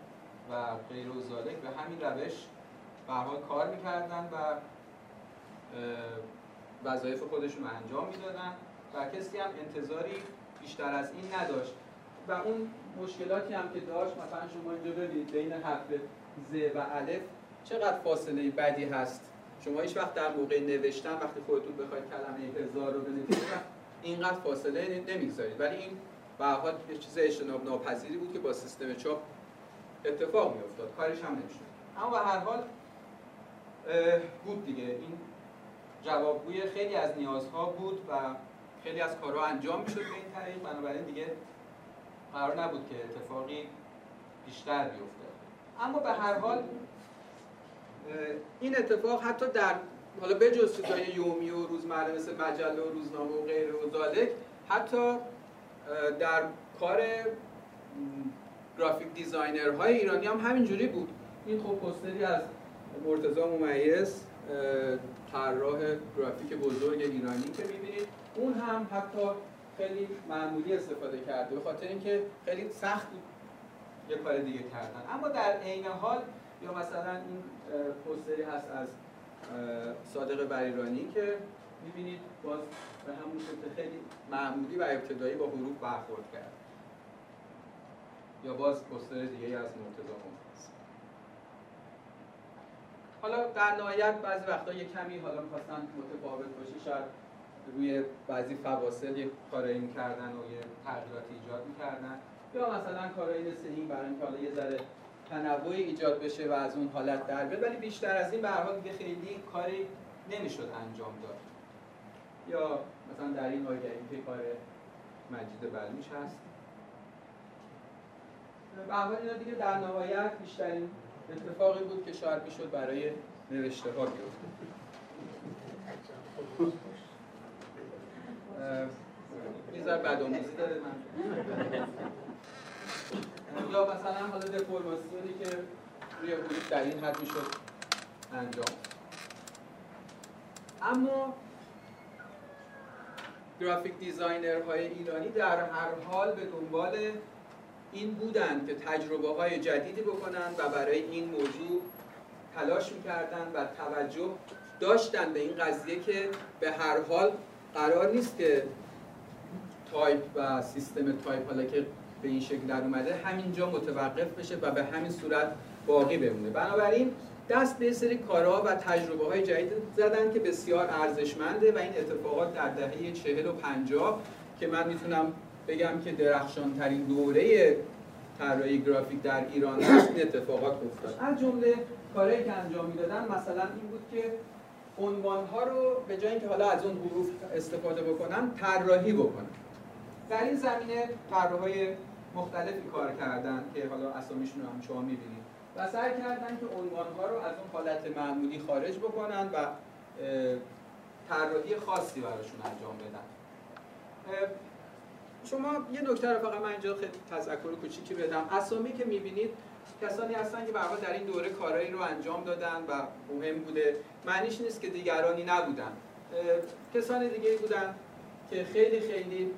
و غیر و به همین روش به حال کار می‌کردن و وظایف خودشون رو انجام می‌دادن و کسی هم انتظاری بیشتر از این نداشت. و اون مشکلاتی هم که داشت مثلا شما اینجا ببینید بین حرف ز و الف چقدر فاصله بدی هست. شما هیچ وقت در موقع نوشتن وقتی خودتون بخواید کلمه هزار رو بنویسید اینقدر فاصله نمی‌گذارید. ولی این به حال یه چیز اجتناب ناپذیری بود که با سیستم چاپ اتفاق میافتاد. کارش هم نمی‌شد. اما به هر حال بود دیگه. این جوابگوی خیلی از نیازها بود و خیلی از کارها انجام می‌شد به این طریق. بنابراین دیگه قرار نبود که اتفاقی بیشتر بیفته. اما به هر حال این اتفاق حتی در حالا به جز چیزهای یومی و روزمره مثل مجله و روزنامه و غیره و ذالک حتی در کار گرافیک دیزاینرهای ایرانی هم همینجوری بود. این خب پستری از مرتضی ممیز طراح گرافیک بزرگ ایرانی که می‌بینید اون هم حتی خیلی معمولی استفاده کرده به خاطر اینکه خیلی سخت یه کار دیگه کردن. اما در عین حال یا مثلا این پوستری هست از صادق بریرانی که می‌بینید باز به همون شکل خیلی معمولی و ابتدایی با حروف برخورد کرد. یا باز پوستر دیگه از مرتضی حالا در نهایت بعضی وقتا یه کمی حالا می‌خواستن متفاوت باشه شاید روی بعضی فواصل یه کارایی می‌کردن و یه تغییراتی ایجاد می‌کردن. یا مثلا کارایی مثل این برای اینکه حالا یه ذره تنوعی ایجاد بشه و از اون حالت در بیاد ولی بیشتر از این به هر حال خیلی کاری نمی‌شد انجام داد. یا مثلا در این آگهی که کار مجید بلوش هست. به هر اینا دیگه در نهایت بیشترین اتفاقی بود که شاید می‌شد برای نوشته ها بیفته. یه ذره داره من. یا مثلا حالا دفرماسیونی که روی حروف در این حد می‌شد انجام. اما graphic designer های ایرانی در هر حال به دنبال این بودند که تجربه های جدیدی بکنند و برای این موضوع تلاش می‌کردند و توجه داشتن به این قضیه که به هر حال قرار نیست که تایپ و سیستم تایپ حالا که به این شکل در اومده همینجا متوقف بشه و به همین صورت باقی بمونه. بنابراین دست به سری کارها و تجربه های جدید زدن که بسیار ارزشمنده و این اتفاقات در دهه چهل و پنجاه که من می‌تونم بگم که درخشان ترین دوره طراحی گرافیک در ایران هست این اتفاقات افتاد. از جمله کارهایی که انجام می‌دادن مثلا این بود که عنوان ها رو به جای اینکه حالا از اون حروف استفاده بکنن طراحی بکنن. در این زمینه طراحهای مختلفی کار کردن که حالا اسامیشون رو هم شما می‌بینید. و سعی کردن که عنوان ها رو از اون حالت معمولی خارج بکنن و طراحی خاصی براشون انجام بدن. شما یه نکته رو فقط من اینجا خیلی تذکر کوچیکی بدم. اسامی که می‌بینید کسانی هستن که برای در این دوره کارایی رو انجام دادن و مهم بوده. معنیش نیست که دیگرانی نبودن. کسان دیگه بودن که خیلی خیلی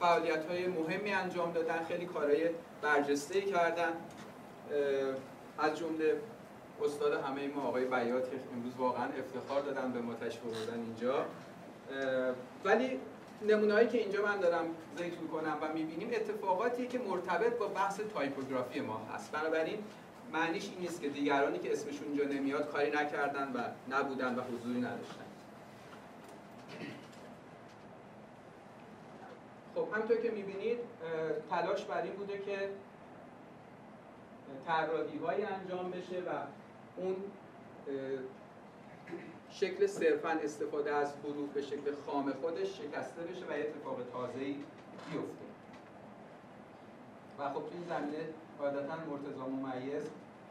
فعالیت های مهمی انجام دادن خیلی کارهای برجسته کردن. از جمله استاد همه ما آقای بیات که امروز واقعا افتخار دادن به ما تشریف اینجا. ولی نمونه‌هایی که اینجا من دارم ذکر کنم و می‌بینیم اتفاقاتی که مرتبط با بحث تایپوگرافی ما هست. بنابراین معنیش این نیست که دیگرانی که اسمشون اینجا نمیاد کاری نکردن و نبودن و حضوری نداشتن. خب همطور که می‌بینید تلاش بر این بوده که طراحی انجام بشه و اون شکل صرفا استفاده از حروف به شکل خام خودش شکسته بشه و اتفاق تازه‌ای بیفته. و خب تو این زمینه قاعدتا مرتضی ممیز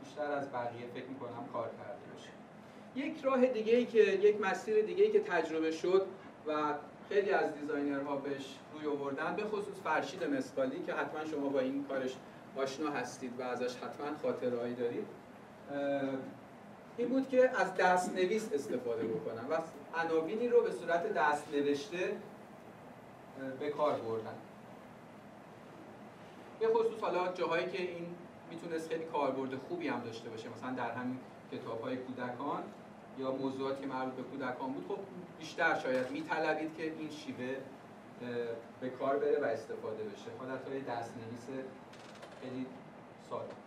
بیشتر از بقیه فکر می‌کنم کار کرده باشه. یک راه دیگه ای که یک مسیر دیگه ای که تجربه شد و خیلی از دیزاینرها بهش روی آوردن به خصوص فرشید مسقالی که حتما شما با این کارش آشنا هستید و ازش حتما خاطرهایی دارید. این بود که از دست نویس استفاده بکنن و عناوینی رو به صورت دست نوشته به کار بردن به خصوص حالا جاهایی که این می‌تونست خیلی کاربرد خوبی هم داشته باشه مثلا در همین کتاب های کودکان یا موضوعاتی که مربوط به کودکان بود خب بیشتر شاید میطلبید که این شیوه به کار بره و استفاده بشه. حالت های دست نویس خیلی ساده.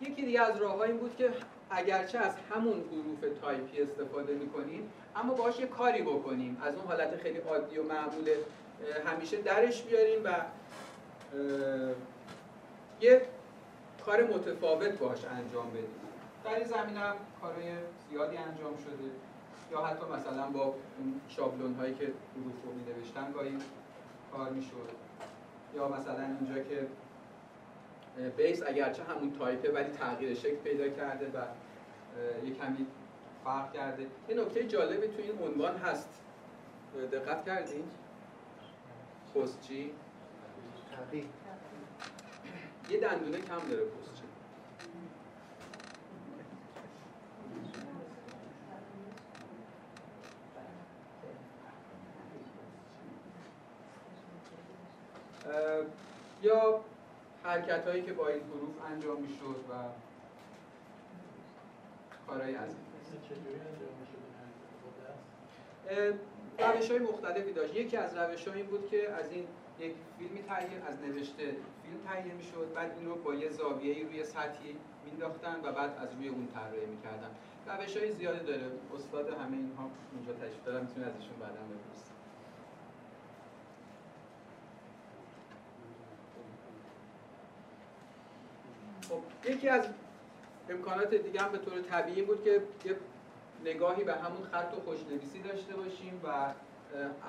یکی دیگه از راه این بود که اگرچه از همون حروف تایپی استفاده می‌کنیم اما باهاش یه کاری بکنیم. از اون حالت خیلی عادی و معمول همیشه درش بیاریم و یه کار متفاوت باش انجام بدیم. در این زمینه هم کارهای زیادی انجام شده. یا حتی مثلا با اون شابلون هایی که حروف رو می نوشتن گاهی کار می‌شد. یا مثلا اینجا که بیس اگرچه همون تایپه ولی تغییر شکل پیدا کرده و یه کمی فرق کرده. یه نکته جالبی تو این عنوان هست. دقت کردین؟ پستچی یه دندونه کم داره پستچی یا حرکت هایی که با این حروف انجام می‌شد و کارهای از روش های مختلفی داشت. یکی از روش این بود که از این یک فیلمی تهیه از نوشته فیلم تهیه می‌شد. بعد این رو با یه زاویه‌ای روی سطحی مینداختن و بعد از روی اون طراحی می‌کردن. روش های زیاده داره. استاد همه اینها اینجا تشریف دارم می‌تونه ازشون بعدا بپرسید. خب یکی از امکانات دیگه هم به طور طبیعی بود که یه نگاهی به همون خط و خوشنویسی داشته باشیم و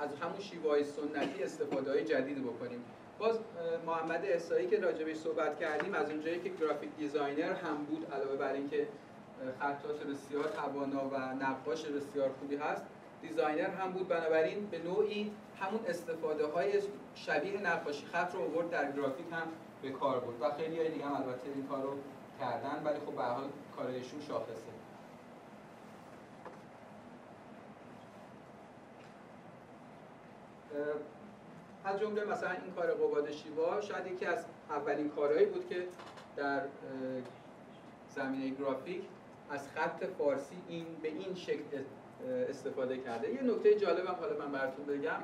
از همون شیوه سنتی استفاده های جدید بکنیم. باز محمد احسایی که راجبش صحبت کردیم از اونجایی که graphic designer هم بود علاوه بر اینکه خطاط بسیار توانا و نقاش بسیار خوبی هست designer هم بود. بنابراین به نوعی همون استفاده های شبیه نقاشی خط رو آورد در گرافیک هم به کار برد. و خیلی های دیگه هم البته این کار رو کردن ولی خب به حال کارشون شاخصه. از جمله مثلا این کار قباد شیوا شاید یکی از اولین کارهایی بود که در زمینه گرافیک از خط فارسی این به این شکل استفاده کرده. یه نکته جالبم حالا من براتون بگم.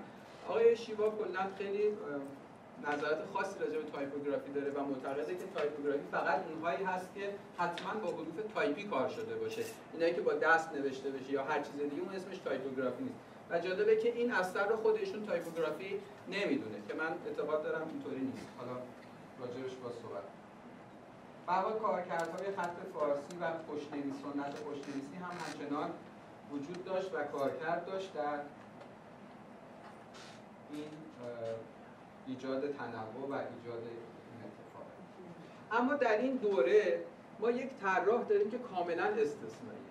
آقای شیوا کلا خیلی نظرات خاصی راجع به تایپوگرافی داره و معتقده که تایپوگرافی فقط اونهایی هست که حتما با حروف تایپی کار شده باشه. اینایی که با دست نوشته بشه یا هر چیز دیگه اون اسمش تایپوگرافی نیست. و جالبه که این اثر رو خودشون تایپوگرافی نمی‌دونه که من اعتقاد دارم اینطوری نیست. حالا راجبش با صحبت. حال کارکردهای خط فارسی و خوشنویسی سنت خوشنویسی هم همچنان وجود داشت و کارکرد داشت در این ایجاد تنوع و ایجاد این اتفاق. اما در این دوره ما یک طراح داریم که کاملا استثنایی.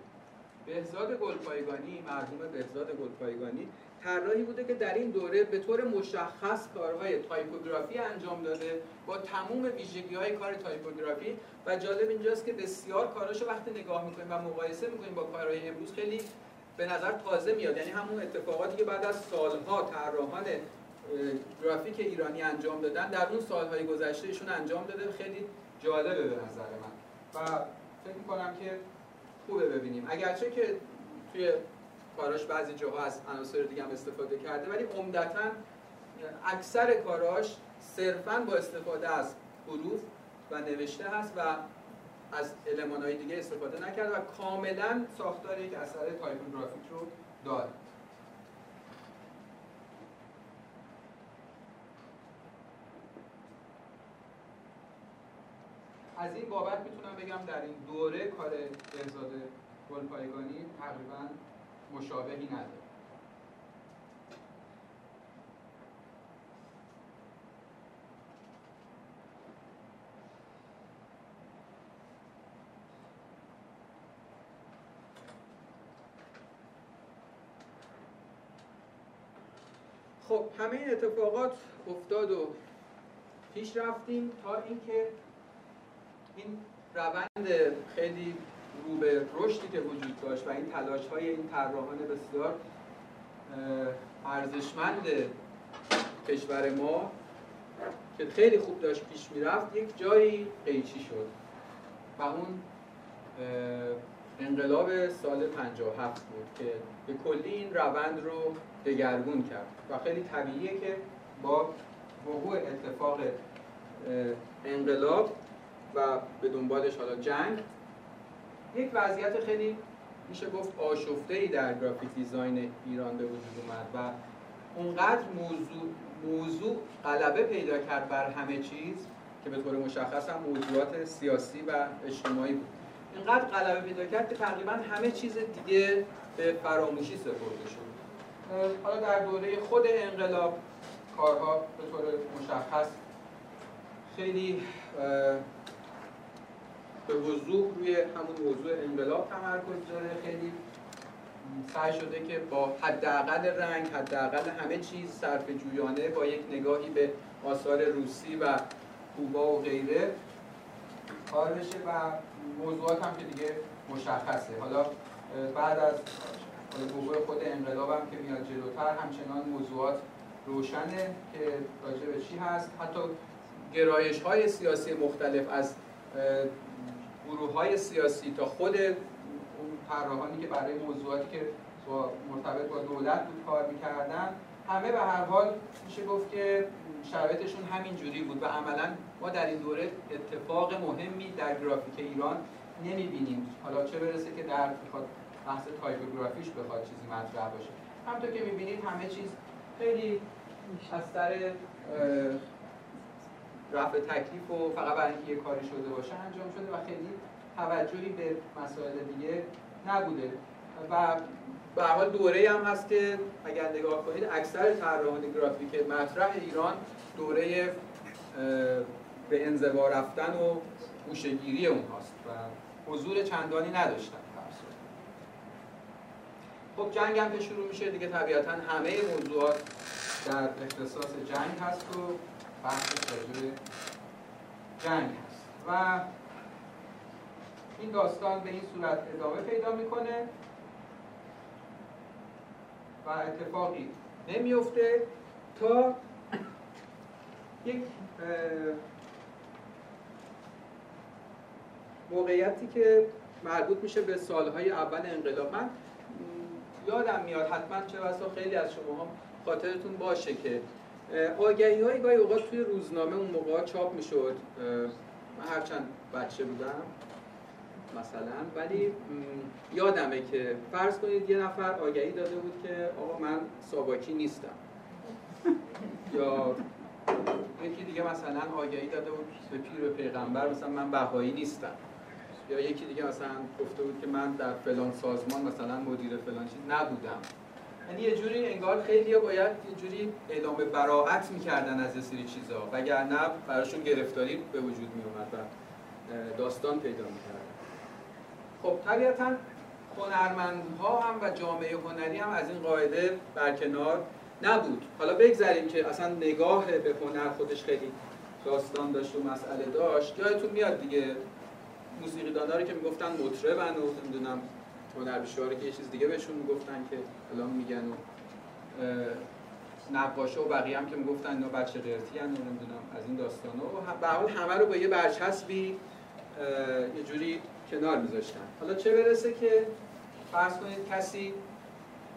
بهزاد گلپایگانی مرحوم بهزاد گلپایگانی طراحی بوده که در این دوره به طور مشخص کارهای تایپوگرافی انجام داده با تموم ویژگی های کار تایپوگرافی و جالب اینجاست که بسیار کاراشو وقتی نگاه می‌کنیم و مقایسه می‌کنیم با کارهای امروز خیلی به نظر تازه میاد. یعنی همون اتفاقاتی که بعد از سالها طراحان گرافیک ایرانی انجام دادن. در اون سالهای گذشته ایشون انجام داده. خیلی جالبه به نظر من. و فکر می‌کنم که خوبه ببینیم. اگرچه که توی کاراش بعضی جاها از عناصر دیگه هم استفاده کرده ولی عمدتا اکثر کاراش صرفا با استفاده از حروف و نوشته هست و از علمان های دیگه استفاده نکرده و کاملا ساختار یک اثر تایپوگرافیک رو داره. از این بابت می‌تونم بگم در این دوره کار بهزاد گلپایگانی تقریبا مشابهی نداره. خب همه این اتفاقات افتاد و پیش رفتیم تا اینکه این روند خیلی رو به رشدی که وجود داشت و این تلاش های این طراحان بسیار ارزشمند کشور ما که خیلی خوب داشت پیش می‌رفت یک جایی قیچی شد و اون انقلاب سال 57 بود که به کلی این روند رو دگرگون کرد و خیلی طبیعیه که با وقوع اتفاق انقلاب و به دنبالش حالا جنگ. یک وضعیت خیلی میشه گفت آشفته ای در گرافیک دیزاین ایران به وجود اومد و اونقدر موضوع, موضوع غلبه پیدا کرد بر همه چیز که به طور مشخص هم موضوعات سیاسی و اجتماعی بود. اینقدر غلبه پیدا کرد که تقریبا همه چیز دیگه به فراموشی سپرده شد. حالا در دوره خود انقلاب کارها به طور مشخص خیلی به وضوح روی همون موضوع انقلاب تمرکز داره خیلی سعی شده که با حداقل رنگ حداقل همه چیز صرف جویانه با یک نگاهی به آثار روسی و کوبا و غیره کار بشه و موضوعات هم که دیگه مشخصه. حالا بعد از وقوع خود انقلاب هم که میاد جلوتر همچنان موضوعات روشنه که راجع به چی هست. حتی گرایش های سیاسی مختلف از گروه های سیاسی تا خود اون طراحانی که برای موضوعاتی که با مرتبط با دولت بود کار می‌کردن همه به هر حال میشه گفت که شرایطشون همین جوری بود و عملا ما در این دوره اتفاق مهمی در گرافیک ایران نمی‌بینیم. حالا چه برسه که در بخواد بحث تایپوگرافیش بخواد چیزی مطرح باشه. همطور که می‌بینید همه چیز خیلی از سر رفع تکلیف و فقط برای اینکه یه کاری شده باشه انجام شده و خیلی توجهی به مسائل دیگه نبوده. و به حال دوره هم هست که اگر نگاه کنید اکثر طراحان گرافیک مطرح ایران دوره به انزوا رفتن و گوشهگیری اونهاست و حضور چندانی نداشتن خب جنگ هم که شروع میشه دیگه طبیعتا همه موضوعات در اختصاص جنگ هست و بحث راجع جنگ هست. و این داستان به این صورت ادامه پیدا می‌کنه و اتفاقی نمیفته تا یک موقعیتی که مربوط میشه به سالهای اول انقلاب. من یادم میاد حتما چه بسا خیلی از شما هم خاطرتون باشه که آگهی های گاهی اوقات توی روزنامه اون موقع چاپ می‌شد. من هرچند بچه بودم مثلا. ولی یادمه که فرض کنید یه نفر آگهی داده بود که آقا من ساواکی نیستم. (laughs) یا یکی دیگه مثلا آگهی داده بود به پیر و پیغمبر مثلا من بهایی نیستم. یا یکی دیگه مثلا گفته بود که من در فلان سازمان مثلا مدیر فلان چیز نبودم. یعنی یه جوری انگار خیلی باید یه جوری اعلام براعت می‌کردن از یه سری چیزها وگرنه براشون گرفتاری به وجود می اومد و داستان پیدا می‌کرد. خب طبیعتا هنرمندها هم و جامعه هنری هم از این قاعده برکنار نبود. حالا بگذاریم که اصلا نگاه به هنر خودش خیلی داستان داشت و مسئله داشت. یادتون میاد دیگه موسیقی رو که می‌گفتن مطربن و نمی‌دونم هنرپیشه‌ها که یه چیز دیگه بهشون می‌گفتن که الان میگن و نقاشه و بقیه هم که می‌گفتن اینا بچه قرتی و نمی‌دونم از این داستانا. و به حال همه رو با یه برچسبی یه جوری کنار میذاشتن. حالا چه برسه که فرض کنید کسی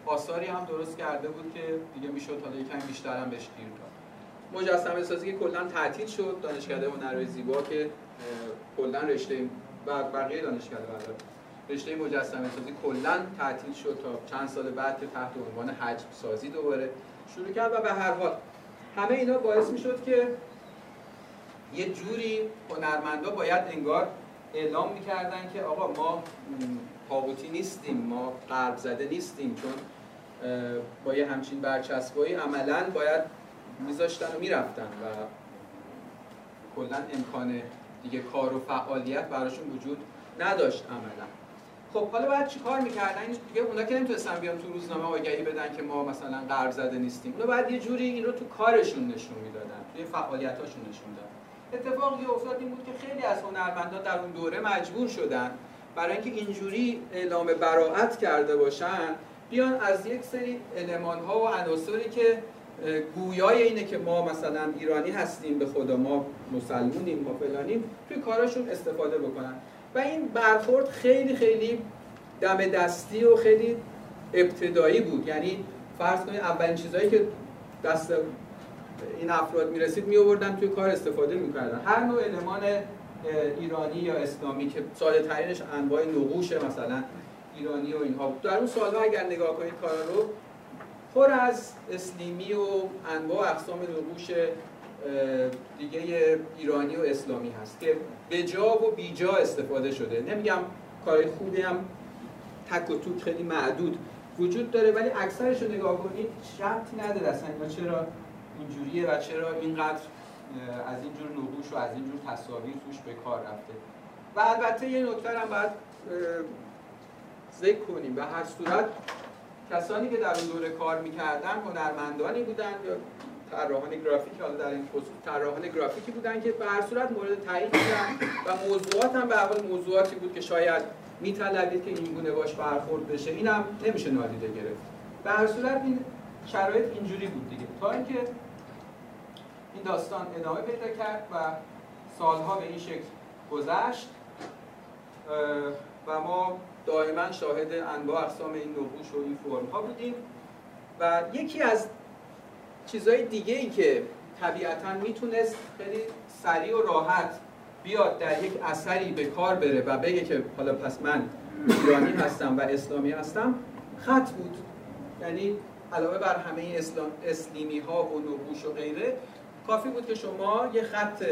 آثاری هم درست کرده بود که دیگه می‌شد حالا یکم بیشتر هم بهش گیر داد. مجسمه سازی که کلا تعطیل شد دانشکده هنر زیبا که کلا رشته و بقیه دانشکده بعد رشته مجسمه سازی کلا تعطیل شد تا چند سال بعد که تحت عنوان حجم سازی دوباره شروع کرد و به هر حال همه اینا باعث می‌شد که یه جوری هنرمندا باید انگار اعلام می‌کردن که آقا ما پاوتی نیستیم ما قرب زده نیستیم چون با یه همچین برچسبایی عملا باید میذاشتن و می‌رفتن و کلا امکان دیگه کار و فعالیت براشون وجود نداشت عملا. خب حالا باید چیکار می‌کردن؟ دیگه اونا که نمی‌تونستن بیان تو روزنامه آگهی بدن که ما مثلا قرب زده نیستیم. اونا باید یه جوری این رو تو کارشون نشون می‌دادن توی فعالیتاشون نشون دادن. اتفاقی افتاد این بود که خیلی از هنرمندا در اون دوره مجبور شدن برای اینکه اینجوری اعلام براعت کرده باشن بیان از یک سری علمان ها و عناصری که گویای اینه که ما مثلا ایرانی هستیم به خدا ما مسلمونیم ما فلانیم توی کاراشون استفاده بکنن. و این برخورد خیلی خیلی دم دستی و خیلی ابتدایی بود. یعنی فرض کنید اولین چیزهایی که دست این افراد می‌رسید می آوردن توی کار استفاده می‌کردن. هر نوع المان ایرانی یا اسلامی که ساده ترینش انواع نقوش مثلا ایرانی و اینها بود. در اون سالها اگر نگاه کنید کارا رو پر از اسلیمی و انواع اقسام نقوش دیگه ایرانی و اسلامی هست که به جا و بی جا استفاده شده. نمیگم کار خوبی هم تک و توک خیلی معدود وجود داره ولی اکثرش رو نگاه کنید شرطی نداره اصلا اینا چرا اینجوریه و چرا اینقدر از اینجور نقوش و از اینجور تصاویر توش به کار رفته. و البته یه نکته هم باید ذکر کنیم. به هر صورت کسانی که در اون دوره کار می‌کردن هنرمندانی بودن یا طراحان گرافیک حالا در این خصوص طراحان گرافیکی بودن که به هر صورت مورد تایید بودن و موضوعات هم به حال موضوعاتی بود که شاید میطلبید که این گونه باش برخورد بشه. اینم نمیشه نادیده گرفت. به هر صورت این شرایط اینجوری بود دیگه. تا اینکه این داستان ادامه پیدا کرد و سالها به این شکل گذشت و ما دائما شاهد انواع اقسام این نقوش و این فرم ها بودیم. و یکی از چیزهای دیگه ای که طبیعتا می‌تونست خیلی سریع و راحت بیاد در یک اثری به کار بره و بگه که حالا پس من ایرانی هستم و اسلامی هستم خط بود. یعنی علاوه بر همه اسلام اسلیمی ها و نقوش و غیره کافی بود که شما یه خط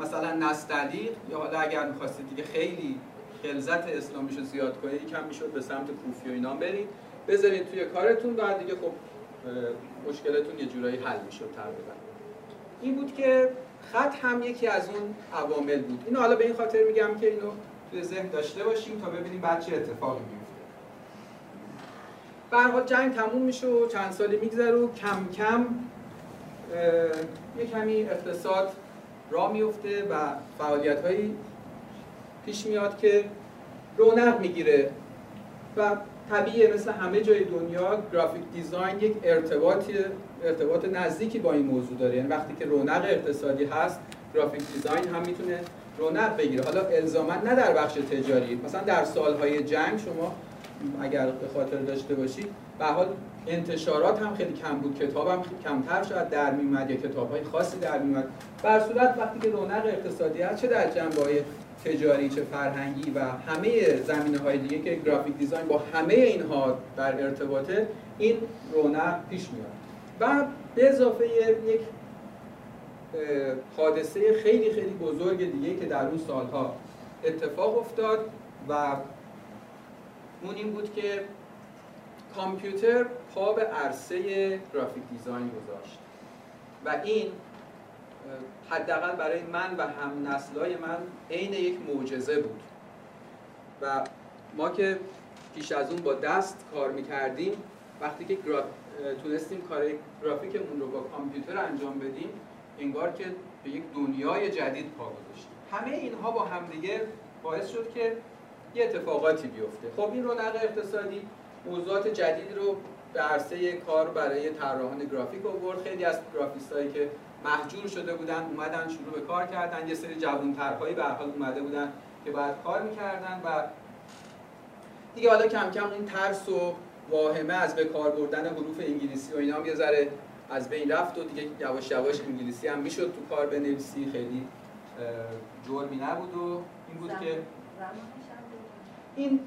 مثلا نستعلیق یا حالا اگر می‌خواستید دیگه خیلی خلزت اسلامیشو زیاد کنید یکم می‌شد به سمت کوفی و اینا برید بذارید توی کارتون بعد دیگه خب مشکلتون یه جورایی حل می‌شد تقریبا. این بود که خط هم یکی از اون عوامل بود. اینو حالا به این خاطر میگم که اینو توی ذهن داشته باشیم تا ببینیم بعد چه اتفاقی میفته به جنگ تموم میشه و چند سالی میگذره و کم کم یه کمی اقتصاد را میفته و فعالیت هایی پیش میاد که رونق می‌گیره و طبیعیه مثل همه جای دنیا گرافیک دیزاین یک ارتباطی ارتباط نزدیکی با این موضوع داره. یعنی وقتی که رونق اقتصادی هست گرافیک دیزاین هم می‌تونه رونق بگیره. حالا الزاما نه در بخش تجاری. مثلا در سالهای جنگ شما اگر به خاطر داشته باشید به حال انتشارات هم خیلی کم بود. کتاب هم کمتر شاید در میومد یا کتاب های خاصی در میومد بر صورت وقتی که رونق اقتصادی هست چه در جنبه های تجاری چه فرهنگی و همه زمینه های دیگه که گرافیک دیزاین با همه اینها در ارتباطه این رونق پیش میاد. و به اضافه یک حادثه خیلی خیلی بزرگ دیگه که در اون سالها اتفاق افتاد و اون این بود که کامپیوتر پا به عرصه گرافیک دیزاین گذاشت. و این حداقل برای من و هم نسلای من عین یک معجزه بود. و ما که پیش از اون با دست کار می‌کردیم وقتی که گرا... تونستیم کار گرافیکمون رو با کامپیوتر انجام بدیم انگار که به یک دنیای جدید پا گذاشتیم. همه اینها با همدیگه باعث شد که یه اتفاقاتی بیفته. خب این رونق اقتصادی موضوعات جدید رو به عرصه کار برای طراحان گرافیک آورد. خیلی از گرافیستایی که محجور شده بودن اومدن شروع به کار کردن. یه سری جوان‌ترهایی به حال اومده بودن که باید کار می‌کردن و دیگه حالا کم کم این ترس و واهمه از به کار بردن حروف انگلیسی و اینا هم یه ذره از بین رفت و دیگه یواش یواش انگلیسی هم می‌شد تو کار بنویسی. خیلی جرمی نبود و این بود که این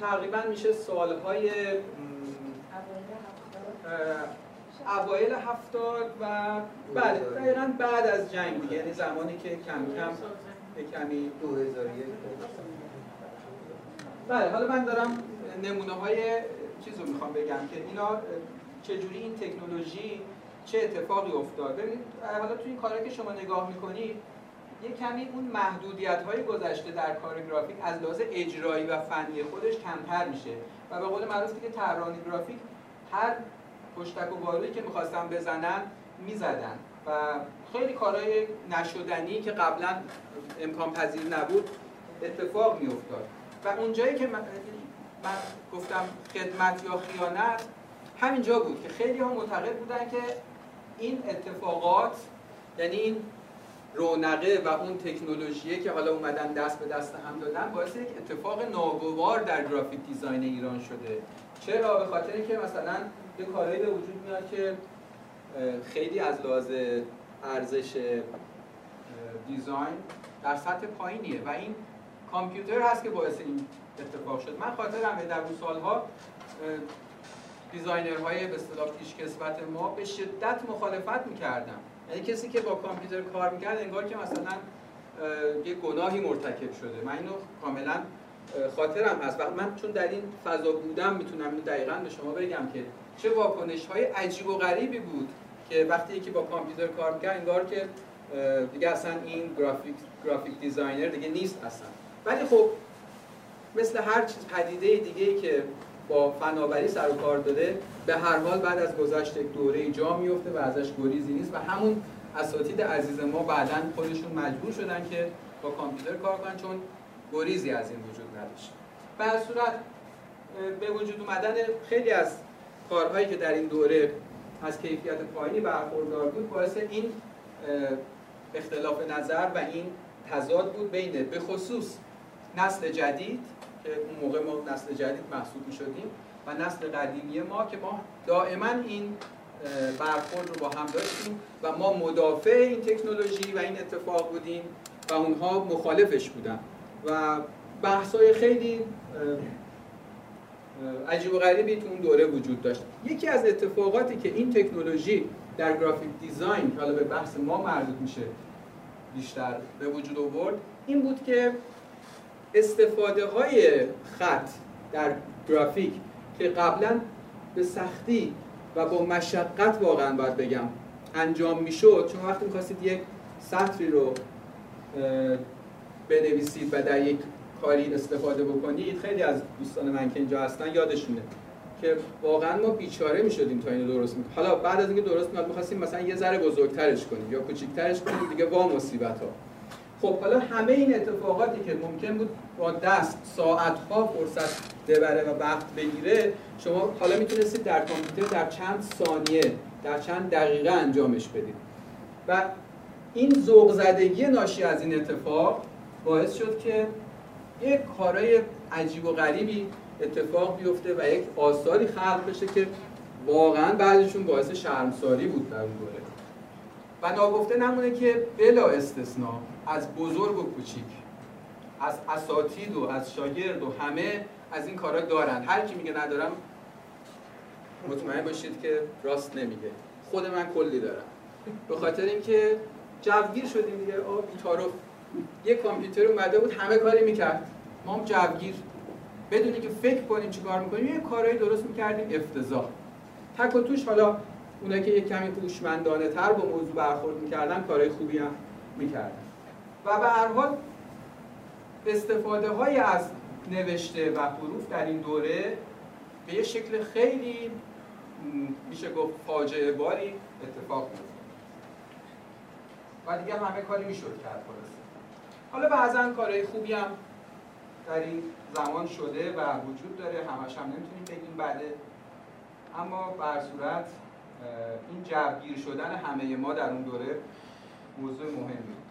تقریبا میشه سالهای اوایل هفتاد و بله دقیقا بعد از جنگ دیگه یعنی زمانی که کم کم کمی 2001 بله حالا من دارم نمونه های چیز رو می‌خوام بگم که اینا چجوری این تکنولوژی چه اتفاقی افتاد؟ ببینید حالا تو این کاری که شما نگاه می‌کنید یه کمی اون محدودیت های گذشته در کار گرافیک از لحاظ اجرایی و فنی خودش کمتر میشه. و به قول معروف که طراحان گرافیک هر پشتک و بارودی که می‌خواستن بزنن می‌زدن. و خیلی کارهای نشدنی که قبلا امکان پذیر نبود اتفاق میافتاد. و اونجایی که من, من گفتم خدمت یا خیانت همینجا بود که خیلی ها معتقد بودن که این اتفاقات یعنی این رونقه و اون تکنولوژیه که حالا اومدن دست به دست هم دادن باعث یک اتفاق ناگوار در گرافیک دیزاین ایران شده. چرا؟ به خاطر که مثلا یه کارهایی به وجود میاد که خیلی از لحاظ ارزش دیزاین در سطح پایینیه و این کامپیوتر هست که باعث این اتفاق شد. من خاطرم در اون سالها دیزاینرهای به اصطلاح پیشکسوت ما به شدت مخالفت می‌کردن. یعنی کسی که با کامپیوتر کار می‌کرد انگار که مثلا یه گناهی مرتکب شده. من اینو کاملا خاطرم هست. و من چون در این فضا بودم می‌تونم دقیقا به شما بگم که چه واکنش های عجیب و غریبی بود که وقتی یکی با کامپیوتر کار می‌کرد انگار که دیگه اصلا این گرافیک graphic designer دیگه نیست اصلا. ولی خب مثل هر چیز پدیده دیگه که با فناوری سر و کار داده به هر حال بعد از گذشت یک دوره جا میفته و ازش گریزی نیست و همون اساتید عزیز ما بعدا خودشون مجبور شدن که با کامپیوتر کار کنن چون گریزی از این وجود نداشت. به صورت به وجود اومدن خیلی از کارهایی که در این دوره از کیفیت پایینی برخوردار بود باعث این اختلاف نظر و این تضاد بود بین به خصوص نسل جدید که اون موقع ما نسل جدید محسوب می شدیم و نسل قدیمی ما که ما دائما این برخورد رو با هم داشتیم و ما مدافع این تکنولوژی و این اتفاق بودیم و اونها مخالفش بودن و بحث‌های خیلی عجیب و غریبی تو اون دوره وجود داشت. یکی از اتفاقاتی که این تکنولوژی در گرافیک دیزاین حالا به بحث ما مربوط میشه بیشتر به وجود آورد این بود که استفاده های خط در گرافیک که قبلا به سختی و با مشقت واقعا باید بگم انجام می‌شد چون وقتی می‌خواستید یک سطری رو بنویسید و در یک کاری استفاده بکنید خیلی از دوستان من که اینجا هستن یادشونه که واقعا ما بیچاره می‌شدیم تا اینو درست می‌کنیم. حالا بعد از اینکه درست میاد می‌خواستیم مثلا یه ذره بزرگترش کنیم یا کوچیکترش کنیم دیگه وا مصیبت ها خب حالا همه این اتفاقاتی که ممکن بود با دست ساعت ها فرصت ببره و وقت بگیره شما حالا می‌تونستید در کامپیوتر در چند ثانیه در چند دقیقه انجامش بدید. و این ذوق زدگی ناشی از این اتفاق باعث شد که یک کارهای عجیب و غریبی اتفاق بیفته و یک آثاری خلق بشه که واقعا بعضیشون باعث شرمساری بود در اون دوره. و ناگفته نمونه که بلا استثنا از بزرگ و کوچیک از اساتید و از شاگرد و همه از این کارا دارن. هر کی میگه ندارم مطمئن باشید که راست نمیگه. خود من کلی دارم. به خاطر اینکه جوگیر شدیم دیگه. آ بی‌تعارف یه کامپیوتر اومده بود همه کاری می‌کرد. ما هم جوگیر. بدونی که فکر کنیم چی کار می‌کنیم یه کارهایی درست می‌کردیم افتضاح. تک و توش حالا اونایی که یه کمی هوشمندانه تر با موضوع برخورد می‌کردن کارهای خوبی هم می‌کردن. و به هر حال استفاده های از نوشته و حروف در این دوره به یه شکل خیلی میشه گفت فاجعه باری اتفاق میفته و دیگه همه کاری می‌شد کرد خلاصه. حالا بعضا کارهای خوبی هم در این زمان شده و وجود داره. همش هم نمی‌تونیم بگیم بعده اما بر صورت این جبگیر شدن همه ما در اون دوره موضوع مهمی بود.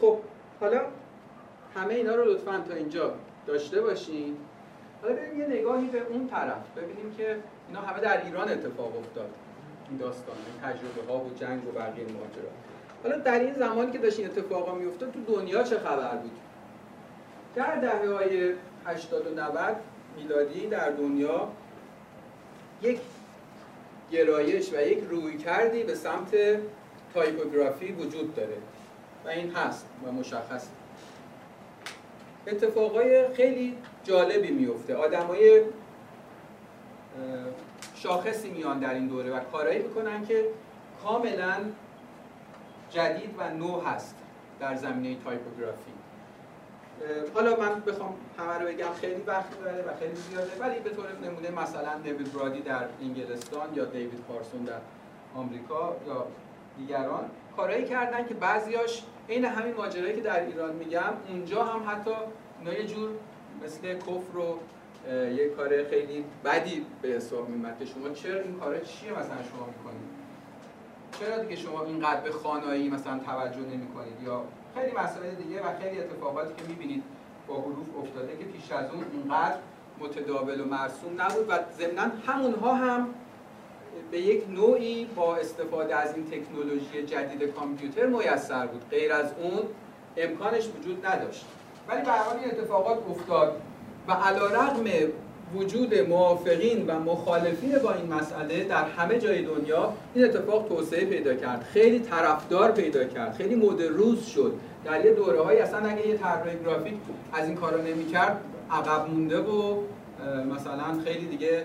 خب حالا همه اینا رو لطفا تا اینجا داشته باشین. حالا بریم یه نگاهی به اون طرف. ببینیم که اینا همه در ایران اتفاق افتاد. این داستان این تجربه ها و جنگ و بقیه ماجرا. حالا در این زمانی که داشت این اتفاقا میافتاد تو دنیا چه خبر بود؟ در دهه های 80 و 90 میلادی در دنیا یک گرایش و یک روی کردی به سمت تایپوگرافی وجود داره و این هست و مشخص. اتفاقای خیلی جالبی میفته آدمای شاخصی میان در این دوره و کارایی می‌کنن که کاملا جدید و نو هست در زمینه تایپوگرافی. حالا من بخوام همه رو بگم خیلی وقت داره و خیلی زیاده ولی به طور نمونه مثلا دیوید برادی در انگلستان یا دیوید پارسون در آمریکا یا دیگران کارهایی کردن که بعضیاش عین همین ماجرایی که در ایران میگم اونجا هم حتی اینا یه جور مثل کفر رو یه کار خیلی بدی به حساب میمد که شما چرا این کاره چیه مثلا شما می‌کنید؟ چرا دیگه شما اینقدر به خانایی مثلا توجه نمی کنید یا خیلی مسائل دیگه و خیلی اتفاقاتی که می‌بینید با حروف افتاده که پیش از اون اینقدر متداول و مرسوم نبود و ضمنا همونها هم به یک نوعی با استفاده از این تکنولوژی جدید کامپیوتر میسر بود. غیر از اون امکانش وجود نداشت. ولی به این اتفاقات افتاد و علا رقم وجود موافقین و مخالفین با این مسئله در همه جای دنیا این اتفاق توسعه پیدا کرد. خیلی طرفدار پیدا کرد. خیلی مد روز شد. در یه دوره های اصلا اگه یه طراح گرافیک از این کارا نمی‌کرد عقب مونده و مثلا خیلی دیگه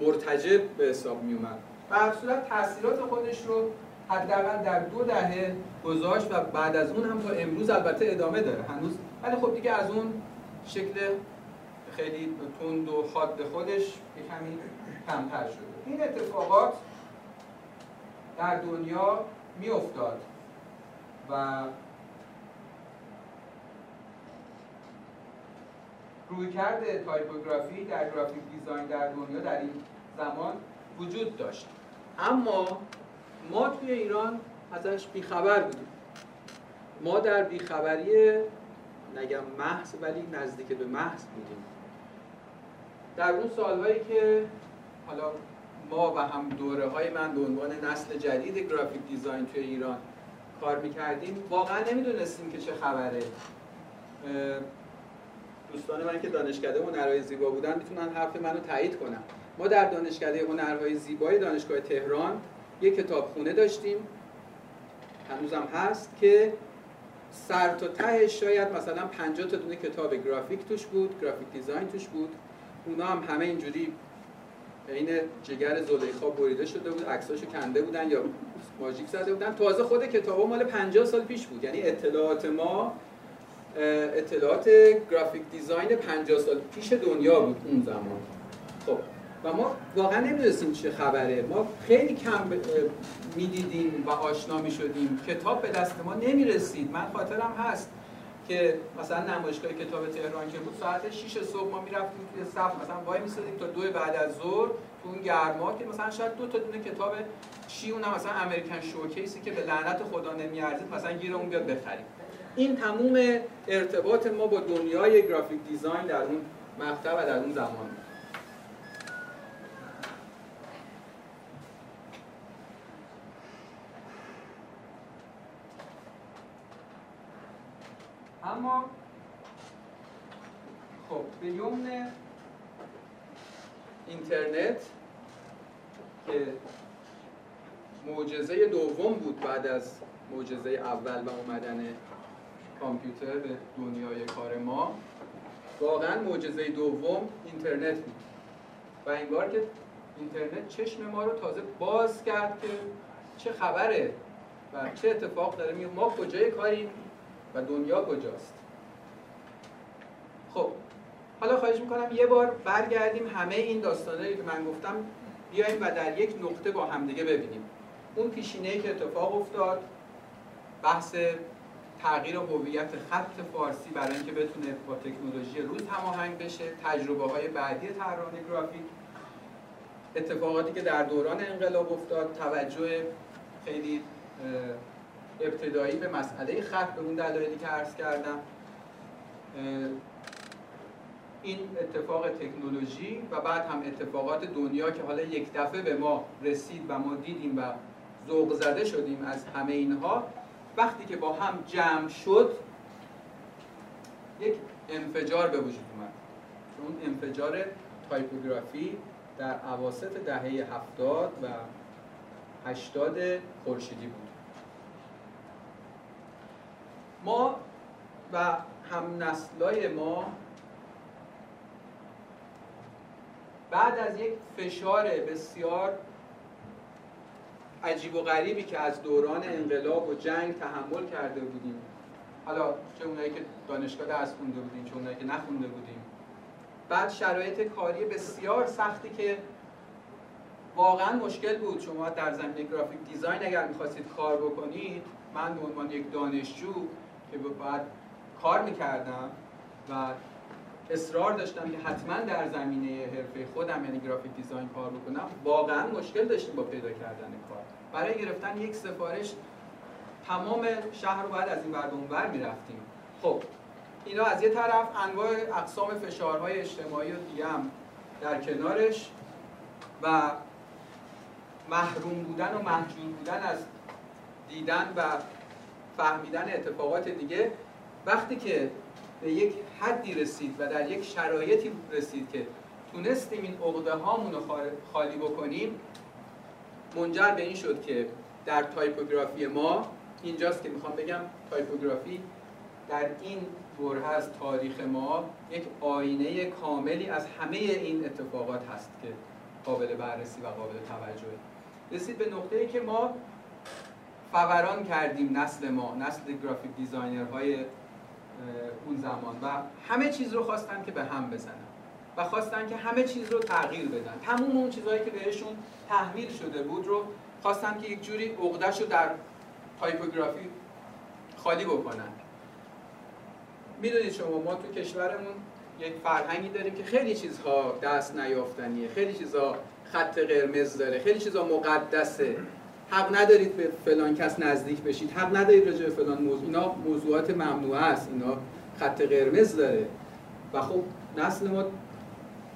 مرتجب به حساب می اومد و صورت تاثیرات خودش رو حداقل در دو دهه گذاشت و بعد از اون هم تا امروز البته ادامه داره. هنوز ولی خب دیگه از اون شکل خیلی تند و حاد خودش یه کمی کمتر شده. این اتفاقات در دنیا میافتاد و رویکرد تایپوگرافی در graphic design در دنیا در این زمان وجود داشت. اما ما توی ایران ازش بیخبر بودیم. ما در بیخبری نگم محض ولی نزدیک به محض بودیم. در اون سالهایی که حالا ما و هم دوره های من به عنوان نسل جدید graphic design توی ایران کار می‌کردیم واقعا نمی‌دونستیم که چه خبره. دوستان من که دانشکده هنرهای زیبا بودن می‌تونن حرف منو تایید کنن. ما در دانشکده هنرهای زیبای دانشگاه تهران یک کتابخونه داشتیم هنوزم هست که سر تا تهش شاید مثلا 50 تا دونه کتاب گرافیک توش بود گرافیک دیزاین توش بود. اونا هم همه اینجوری این جگر زلیخا بریده شده بود عکساشو کنده بودن یا ماژیک زده بودن. تازه خود کتابا مال 50 سال پیش بود. یعنی اطلاعات ما اطلاعات گرافیک دیزاین 50 سال پیش دنیا بود اون زمان. خب و ما واقعا نمی‌دونستیم چه خبره. ما خیلی کم می‌دیدیم و آشنا می‌شدیم. کتاب به دست ما نمی‌رسید. من خاطرم هست. که مثلا نمایشگاه کتاب تهران که بود ساعت 6 صبح ما می‌رفتیم توی صف مثلا وای میسادیم تا دو بعد از ظهر تو اون گرما که مثلا شاید دو تا دونه کتاب چی اونم مثلا امریکن شوکیسی که به لعنت خدا نمیارزید مثلا گیر اون بیاد بخریم. این تموم ارتباط ما با دنیای گرافیک دیزاین در اون مقطع و در اون زمان. اما خب به یمن اینترنت که معجزه دوم بود بعد از معجزه اول و اومدن کامپیوتر به دنیای کار ما واقعا معجزه دوم اینترنت بود. و انگار که اینترنت چشم ما رو تازه باز کرد که چه خبره و چه اتفاق داره ما کجای کاری و دنیا کجاست؟ خب حالا خواهش می‌کنم یه بار برگردیم همه این داستانهایی که من گفتم بیایم و در یک نقطه با همدیگه ببینیم. اون پیشینه که اتفاق افتاد بحث تغییر هویت خط فارسی برای اینکه بتونه با تکنولوژی روز هماهنگ بشه تجربه های بعدی طراحان گرافیک اتفاقاتی که در دوران انقلاب افتاد توجه خیلی ابتدایی به مسئله خط به اون دلایلی که عرض کردم این اتفاق تکنولوژی و بعد هم اتفاقات دنیا که حالا یک دفعه به ما رسید و ما دیدیم و ذوق زده شدیم از همه اینها وقتی که با هم جمع شد یک انفجار به وجود اومد. اون انفجار تایپوگرافی در عواسط دهه هفتاد و هشتاد خورشیدی بود. ما و هم نسلای ما بعد از یک فشار بسیار عجیب و غریبی که از دوران انقلاب و جنگ تحمل کرده بودیم. حالا چه اونایی که دانشگاه درس خونده بودیم چه اونایی که نخونده بودیم. بعد شرایط کاری بسیار سختی که واقعا مشکل بود. شما در زمینه گرافیک دیزاین اگر می‌خواستید کار بکنید من به عنوان یک دانشجو که باید کار می‌کردم و اصرار داشتم که حتما در زمینه حرفه خودم یعنی گرافیک دیزاین کار بکنم واقعا مشکل داشتیم با پیدا کردن کار. برای گرفتن یک سفارش تمام شهر رو باید از این ور اون ور می‌رفتیم. خب اینا از یه طرف انواع اقسام فشارهای اجتماعی و دیگه هم در کنارش و محروم بودن و مهجور بودن از دیدن و فهمیدن اتفاقات دیگه وقتی که به یک حدی رسید و در یک شرایطی رسید که تونستیم این عقده هامون رو خالی بکنیم منجر به این شد که در تایپوگرافی ما اینجاست که می‌خوام بگم تایپوگرافی در این دوره از تاریخ ما یک آینه کاملی از همه این اتفاقات هست که قابل بررسی و قابل توجهه. رسید به نقطه ای که ما فوران کردیم نسل ما نسل graphic designer های اون زمان و همه چیز رو خواستن که به هم بزنن و خواستن که همه چیز رو تغییر بدن. تموم اون چیزهایی که بهشون تحویل شده بود رو خواستن که یک جوری عقدهش رو در تایپوگرافی خالی بکنن. می‌دونید شما ما تو کشورمون یک فرهنگی داریم که خیلی چیزها دست نیافتنیه خیلی چیزها خط قرمز داره خیلی چیزها مقدسه. حق ندارید به فلان کس نزدیک بشید. حق ندارید راجع به فلان موضوع. اینا موضوعات ممنوع است. اینا خط قرمز داره. و خب نسل ما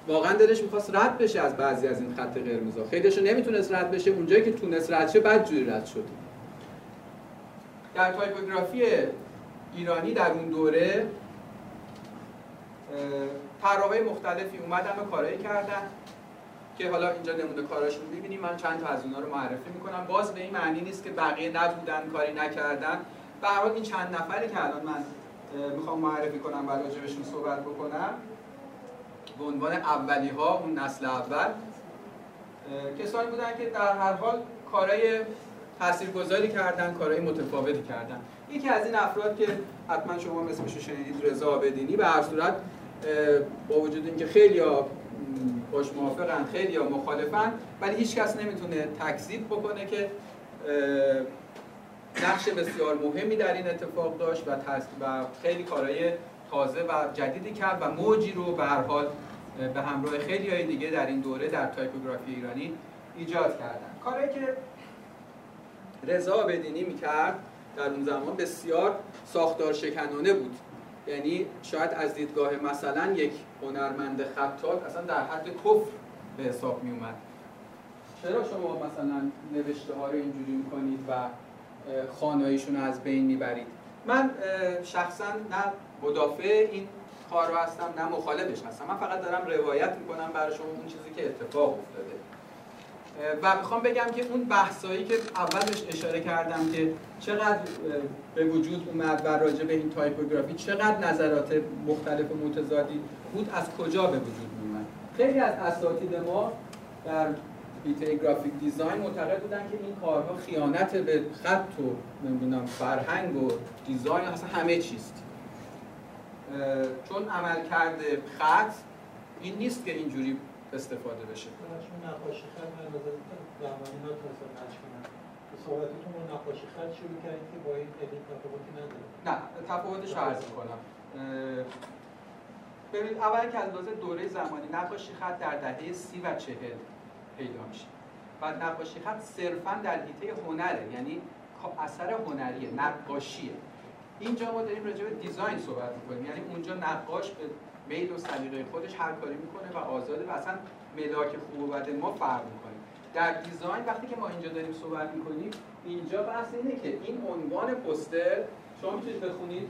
واقعا دلش می‌خواست رد بشه از بعضی از این خط قرمزها. خیلیشو نمی‌تونست رد بشه. اونجایی که تونست رد شه بعد جوری رد شد. در تایپوگرافی ایرانی در اون دوره طراحای مختلفی اومدن و کارایی کردن. که حالا اینجا نمونه کاراشون ببینیم من چند تا از اونها رو معرفی می‌کنم. باز به این معنی نیست که بقیه نبودن کاری نکردن. به هر این چند نفری که الان من می‌خوام معرفی کنم و راجبشون صحبت بکنم به عنوان اولی ها اون نسل اول کسانی بودن که در هر حال کارهای تاثیرگذاری کردن کارهای متفاوتی کردن. یکی از این افراد که حتما شما مثلش شنیدید رضا بدینی به هر صورت با وجود اینکه خیلی باش موافقن خیلی یا مخالفن ولی هیچ کس نمی‌تونه تکذیب بکنه که نقش بسیار مهمی در این اتفاق داشت و, و خیلی کارهای تازه و جدیدی کرد و موجی رو به هر حال به همراه خیلی های دیگه در این دوره در تایپوگرافی ایرانی ایجاد کردن. کاری که رضا بدینی می‌کرد در اون زمان بسیار ساختار شکنانه بود. یعنی شاید از دیدگاه مثلا یک هنرمند خطات اصلا در حد کفر به حساب می اومد چرا شما مثلا نوشته ها رو اینجوری می‌کنید و خانایشون رو از بین می‌برید؟ من شخصا نه مدافع این کار رو هستم نه مخالفش هستم. من فقط دارم روایت می‌کنم برای شما اون چیزی که اتفاق افتاده. و می‌خوام بگم که اون بحثایی که اولش اشاره کردم که چقدر به وجود اومد و راجع به این تایپوگرافی چقدر نظرات مختلف و متضادی بود از کجا به وجود اومد؟ خیلی از اساتید ما در حیطه graphic design معتقد بودن که این کارها خیانت به خط و نمی‌دونم فرهنگ و design اصلا همه چیزه. چون عملکرد خط این نیست که اینجوری استفاده بشه. نقاشی خط من صحبتتون رو نقاشی خط شروع کردید که با این خیلی تفاوتی نداره نه تفاوتش رو عرض کنم ببینید اول که از دوره زمانی نقاشی خط در دهه سی و چهل پیدا میشه. و نقاشی خط صرفا در حیطه هنره یعنی اثر هنریه نقاشیه. اینجا ما داریم راجع به دیزاین صحبت می‌کنیم. یعنی اونجا نقاش به میل و سلیقه خودش هر کاری می‌کنه و آزاده و اصلا ملاک خوب و بد ما فرق می‌کنیم در دیزاین وقتی که ما اینجا داریم صحبت می‌کنیم اینجا بحث اینه که این عنوان پوستر شما می‌تونید بخونید؟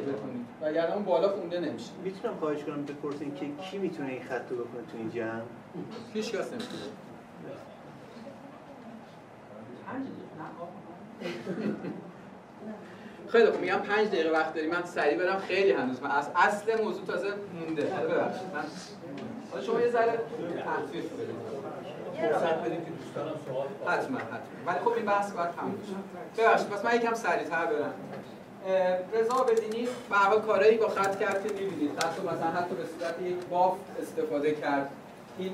بخونید. و اون بالا خونده نمیشه. می‌تونم خواهش کنم بپرسین که کی می‌تونه این خط رو بکنه تو این جمع؟ هیچ کس نمی‌تونه. (laughs) خیلی خوب میگم پنج دقیقه وقت داریم من سریع برم خیلی هنوز. من از اصل موضوع تازه مونده. ببخشید. من شما یه ذره تخفیف بدید. فرصت بدید که دوستانم سوال حتما حتما. ولی خب این بحث باید تموم بشه ببخشید پس من یکم سریعتر برم. رضا بدینی به حال کارهایی با خط کرد که می‌بینید. خط مثلا حتی به صورت یک بافت استفاده کرد. این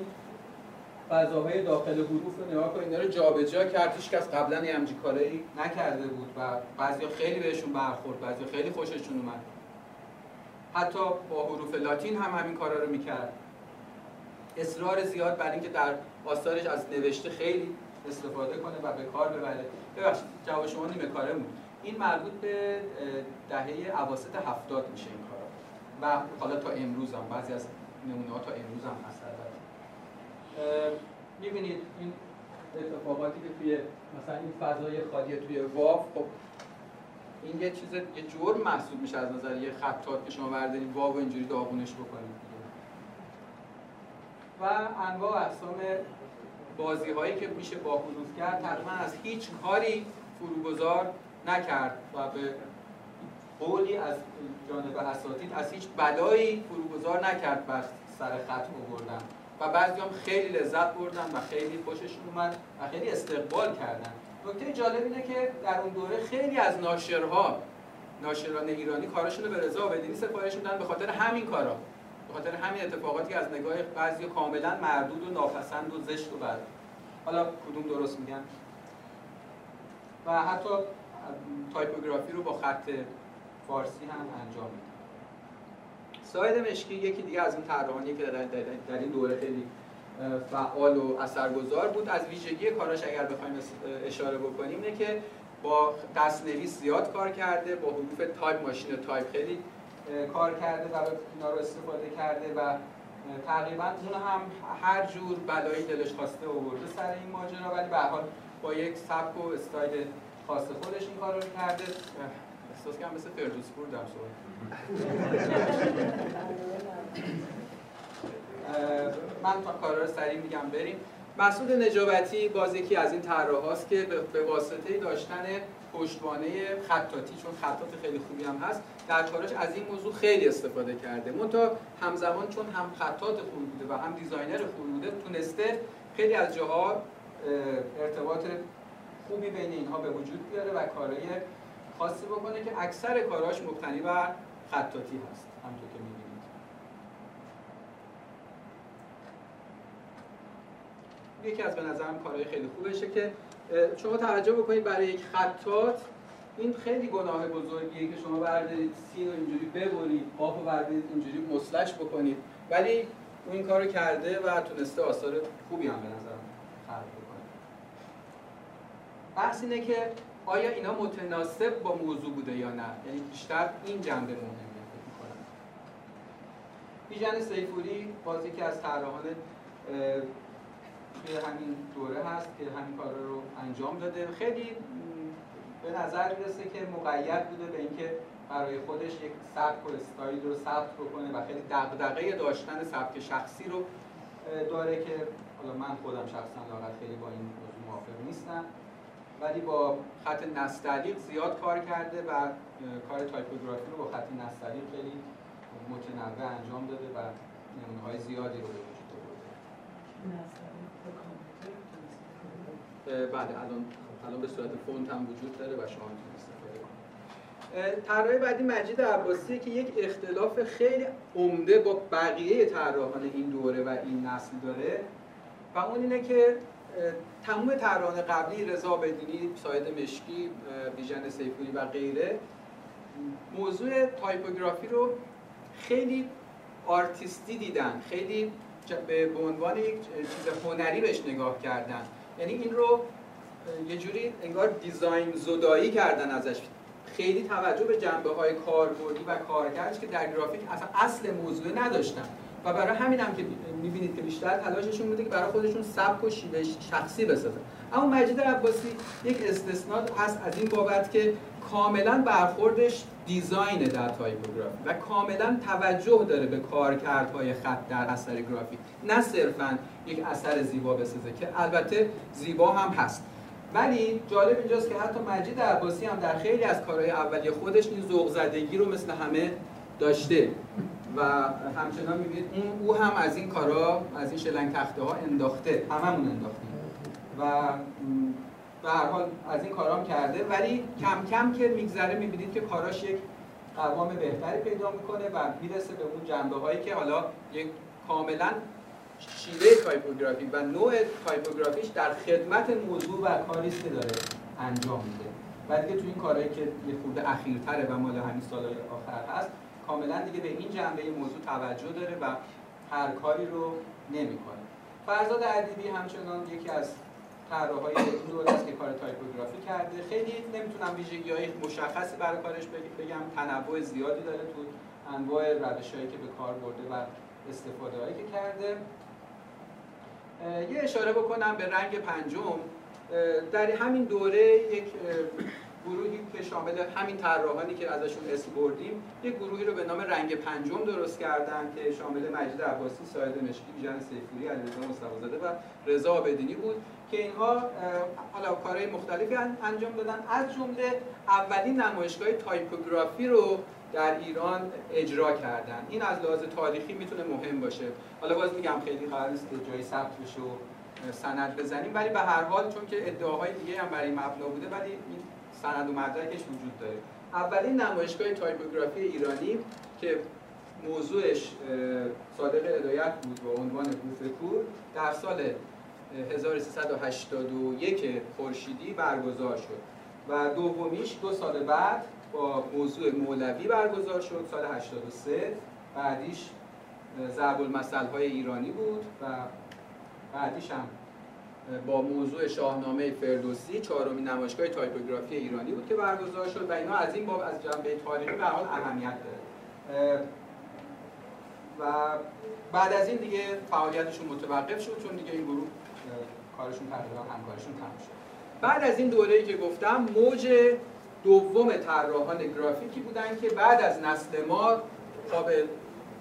فضاهای داخل حروف رو نگاه کنید اینا جابجا کرد هیچ کس قبلا همچین کاری نکرده بود و بعضیا خیلی بهشون برخورد بعضیا خیلی خوششون اومد. حتی با حروف لاتین هم همین کارا رو می‌کرد. اصرار زیاد بر اینکه در آثارش از نوشته خیلی استفاده کنه و به کار ببره. ببخشید جواب شما نیمه کاره بود این مربوط به دهه اواسط هفتاد میشه این کارا. و حالا تا امروز هم بعضی از نمونه ها تا امروز هم هست می‌بینید این اتفاقاتی که توی مثلا این فضای خالی توی واف خب این یه چیز یه جور محسوب میشه از نظر یه خطات که شما بردارید واو اینجوری داغونش بکنید و انواع اقسام بازی هایی که میشه با حروف کرد تقریبا از هیچ کاری فروگذار نکرد و به قولی از جانب اساتید از هیچ بلایی فروگذار نکرد بر سر خط آوردن. و بعضی هم خیلی لذت بردن و خیلی خوششون اومد و خیلی استقبال کردن. نکته جالب اینه که در اون دوره خیلی از ناشرها ناشران ایرانی کارشون رو به رضا بدینی سفارش میدن به خاطر همین کارا. به خاطر همین اتفاقاتی از نگاه بعضی کاملا مردود و ناپسند و زشت و بد. حالا کدوم درست میگن؟ و حتی تایپوگرافی رو با خط فارسی هم انجام میدن. ساعد مشکی یکی دیگه از این طراحانی که در این دوره خیلی فعال و اثرگذار بود. از ویژگی کاراش اگر بخوایم اشاره بکنیم اینه که با دستنویس زیاد کار کرده با حروف تایپ ماشین تایپ خیلی کار کرده و اینا رو استفاده کرده و تقریبا اون هم هر جور بلایی دلش خواسته آورده سر این ماجرا. ولی به حال با یک سبک و استایل خاص خودش این کار رو کرده احساس کنم مثل فردوس پور دم من تا کارا رو سریع میگم بریم. مسعود نجابتی باز یکی از این هاست که به واسطه داشتن پشتوانه خطاطی چون خطاط خیلی خوبی هم هست در کاراش از این موضوع خیلی استفاده کرده. منتها همزمان چون هم خطاط خوبی بوده و هم designer خوبی بوده تونسته خیلی از جاها ارتباط خوبی بین اینها به وجود بیاره و کارهای خاصی بکنه که اکثر کاراش مبتنی بر خطاتی هست همونطور که می‌بینید. یکی از به نظرم کارهای خیلی خوبشه که شما توجه بکنید برای یک خطات این خیلی گناه بزرگیه که شما بردارید سین رو اینجوری ببرید قاف رو بردارید اینجوری مسلش بکنید. ولی اون این کارو کرده و تونسته آثار خوبی هم به نظرم خلق بکنه. بحث اینه که آیا اینا متناسب با موضوع بوده یا نه؟ یعنی بیشتر این جنبه مهمه بیژن سیفوری بازی که از طراحان توی همین دوره هست که همین کارا رو انجام داده. خیلی به نظر می‌رسه که مقید بوده به اینکه برای خودش یک سبک و استایل رو ثبت بکنه و خیلی دغدغه داشتن سبک شخصی رو داره که حالا من خودم شخصا لاغت خیلی با این موضوع موافق نیستم. ولی با خط نستعلیق زیاد کار کرده و کار تایپوگرافی رو با خط نستعلیق خیلی متنوع انجام داده و نمونه های زیادی رو به وجود آورده. بله الان الان به صورت فونت هم وجود داره و شما می‌تونید استفاده کنید. طراح بعدی مجید عباسیه که یک اختلاف خیلی عمده با بقیه طراحان این دوره و این نسل داره و اون اینه که تمام طراحان قبلی رضا عابدینی، ساعد مشکی، اه، بیژن صیفوری و غیره موضوع تایپوگرافی رو خیلی آرتیستی دیدن خیلی به عنوان یک چیز هنری بهش نگاه کردن. یعنی این رو یه جوری انگار design زدایی کردن ازش. خیلی توجه به جنبه های کاربردی و کارکردش که در گرافیک اصلا اصل موضوع نداشتن. و برای همین هم که می‌بینید که بیشتر تلاششون بوده که برای خودشون سبک و شیوه شخصی بسازن. اما مجید عباسی یک استثناء هست از این بابت که کاملا برخوردش design در تایپوگرافی و کاملا توجه داره به کارکردهای خط در اثر گرافیک. نه صرفا یک اثر زیبا بسازه که البته زیبا هم هست. ولی جالب اینجاست که حتی مجید عباسی هم در خیلی از کارهای اولیه خودش این ذوق زدگی رو مثل همه داشته. و همچنان می‌بینید اون او هم از این کارا از این شلنگ تخته ها انداخته هممون انداختیم. و به هر حال از این کارام کرده. ولی کم کم که میگذره می‌بینید که کاراش یک قوام بهتری پیدا می‌کنه و می‌رسه به اون جنبه هایی که حالا یک کاملا شیوه تایپوگرافی و نوع تایپوگرافیش در خدمت موضوع و کاریست که داره انجام میده. و دیگه تو این کارهایی که یه خورده اخیرتره و مال همین سالهای آخر هست کاملا دیگه به این جنبه موضوع توجه داره و هر کاری رو نمی‌کنه. فرزاد ادیبی همچنان یکی از طراحهای این دوره است که کار تایپوگرافی کرده. خیلی نمی‌تونم ویژگی های مشخصی برای کارش بگ- بگم. تنوع زیادی داره تو انواع روش هایی که به کار برده و استفاده هایی که کرده. یه اشاره بکنم به رنگ پنجم. در همین دوره یک گروهی که شامل همین طراحانی که ازشون اسم بردیم یک گروهی رو به نام رنگ پنجم درست کردن که شامل مجید عباسی، ساید مشکی، بیژن سیفوری، علیرضا مصطفی‌زاده و رضا آبدینی بود که اینها حالا کارهای مختلفی ان- انجام دادن. از جمله اولین نمایشگاه تایپوگرافی رو در ایران اجرا کردن. این از لحاظ تاریخی می‌تونه مهم باشه. حالا باز میگم خیلی قرار نیست که جایی ثبت بشه و سند بزنیم ولی به هر حال چون که ادعاهای دیگه هم برای مبنا بوده ولی سند و مدرکش وجود داره. اولین نمایشگاه تایپوگرافی ایرانی که موضوعش صادق هدایت بود با عنوان بوف کور در سال 1381 خورشیدی برگزار شد. و دومیش دو سال بعد با موضوع مولوی برگزار شد سال 83 بعدیش ضرب المثل های ایرانی بود و بعدیش هم با موضوع شاهنامه فردوسی چهارمین نمایشگاه تایپوگرافی ایرانی بود که برگزار شد و اینا از این باب از جنبه تاریخی به حال اهمیت داره. و بعد از این دیگه فعالیتشون متوقف شد چون دیگه این گروه کارشون تقریبا همکارشون تموم شد. بعد از این دوره‌ای که گفتم موج دوم طراحان گرافیکی بودن که بعد از نسل ما به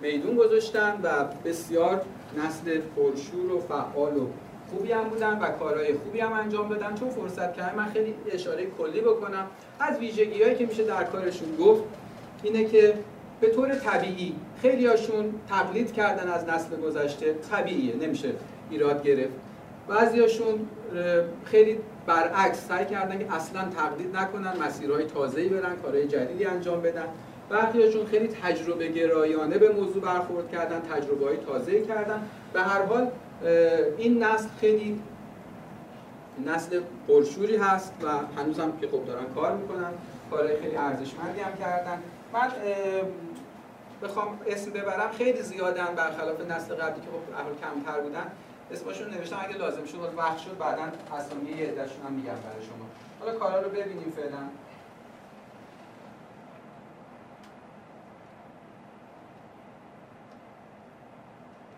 میدون گذاشتن و بسیار نسل پرشور و فعال و خوبی هم بودن و کارهای خوبی هم انجام دادن. چون فرصت کردم من خیلی اشاره کلی بکنم. از ویژگی هایی که میشه در کارشون گفت اینه که به طور طبیعی خیلی هاشون تقلید کردن از نسل گذشته. طبیعیه نمیشه ایراد گرفت. بعضیاشون خیلی برعکس سعی کردن که اصلا تقلید نکنن مسیرهای تازه‌ای برن کارهای جدیدی انجام بدن. برخیاشون خیلی تجربه گرایانه به موضوع برخورد کردن تجربه های تازه کردن. به هر حال این نسل خیلی نسل پرشوری هست و هنوز هم که خب دارن کار می‌کنن. کارهای خیلی ارزشمندی هم کردن. من بخوام اسم ببرم خیلی زیادن برخلاف نسل قبلی که خب اهل کمتر بودن. اسمشون نوشتم اگه لازم شد وقت شد بعدا اسامی یه عده‌شون هم میگم برای شما. حالا کارا رو ببینیم فعلا.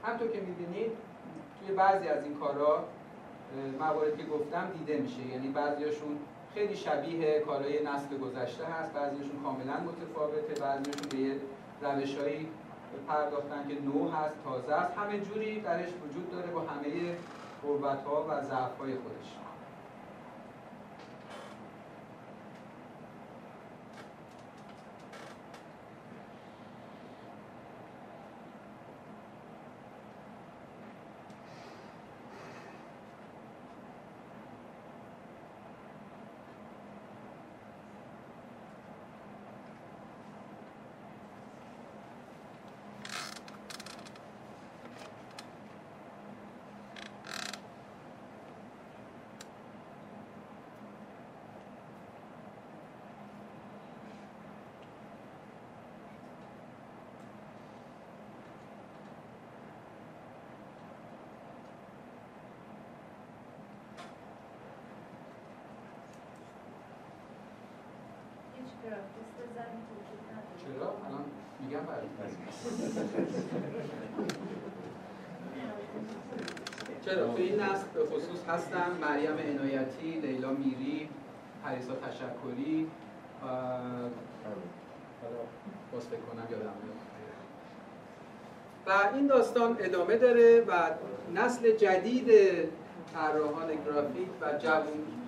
همطور که می‌بینید توی بعضی از این کارا مواردی که گفتم دیده میشه. یعنی بعضیاشون خیلی شبیه کارهای نسل گذشته هست بعضیشون کاملا متفاوته بعضیشون به یه روشهایی پرداختن که نو هست تازه است. همه جوری درش وجود داره با همه قوت‌ها و ضعف‌های خودش. چرا؟ الان میگم برای چرا؟ تو این نسل به خصوص هستن مریم عنایتی لیلا میری پریسا تشکری و باز فکر کنم یادم میاد. و این داستان ادامه داره و نسل جدید طراحان گرافیک و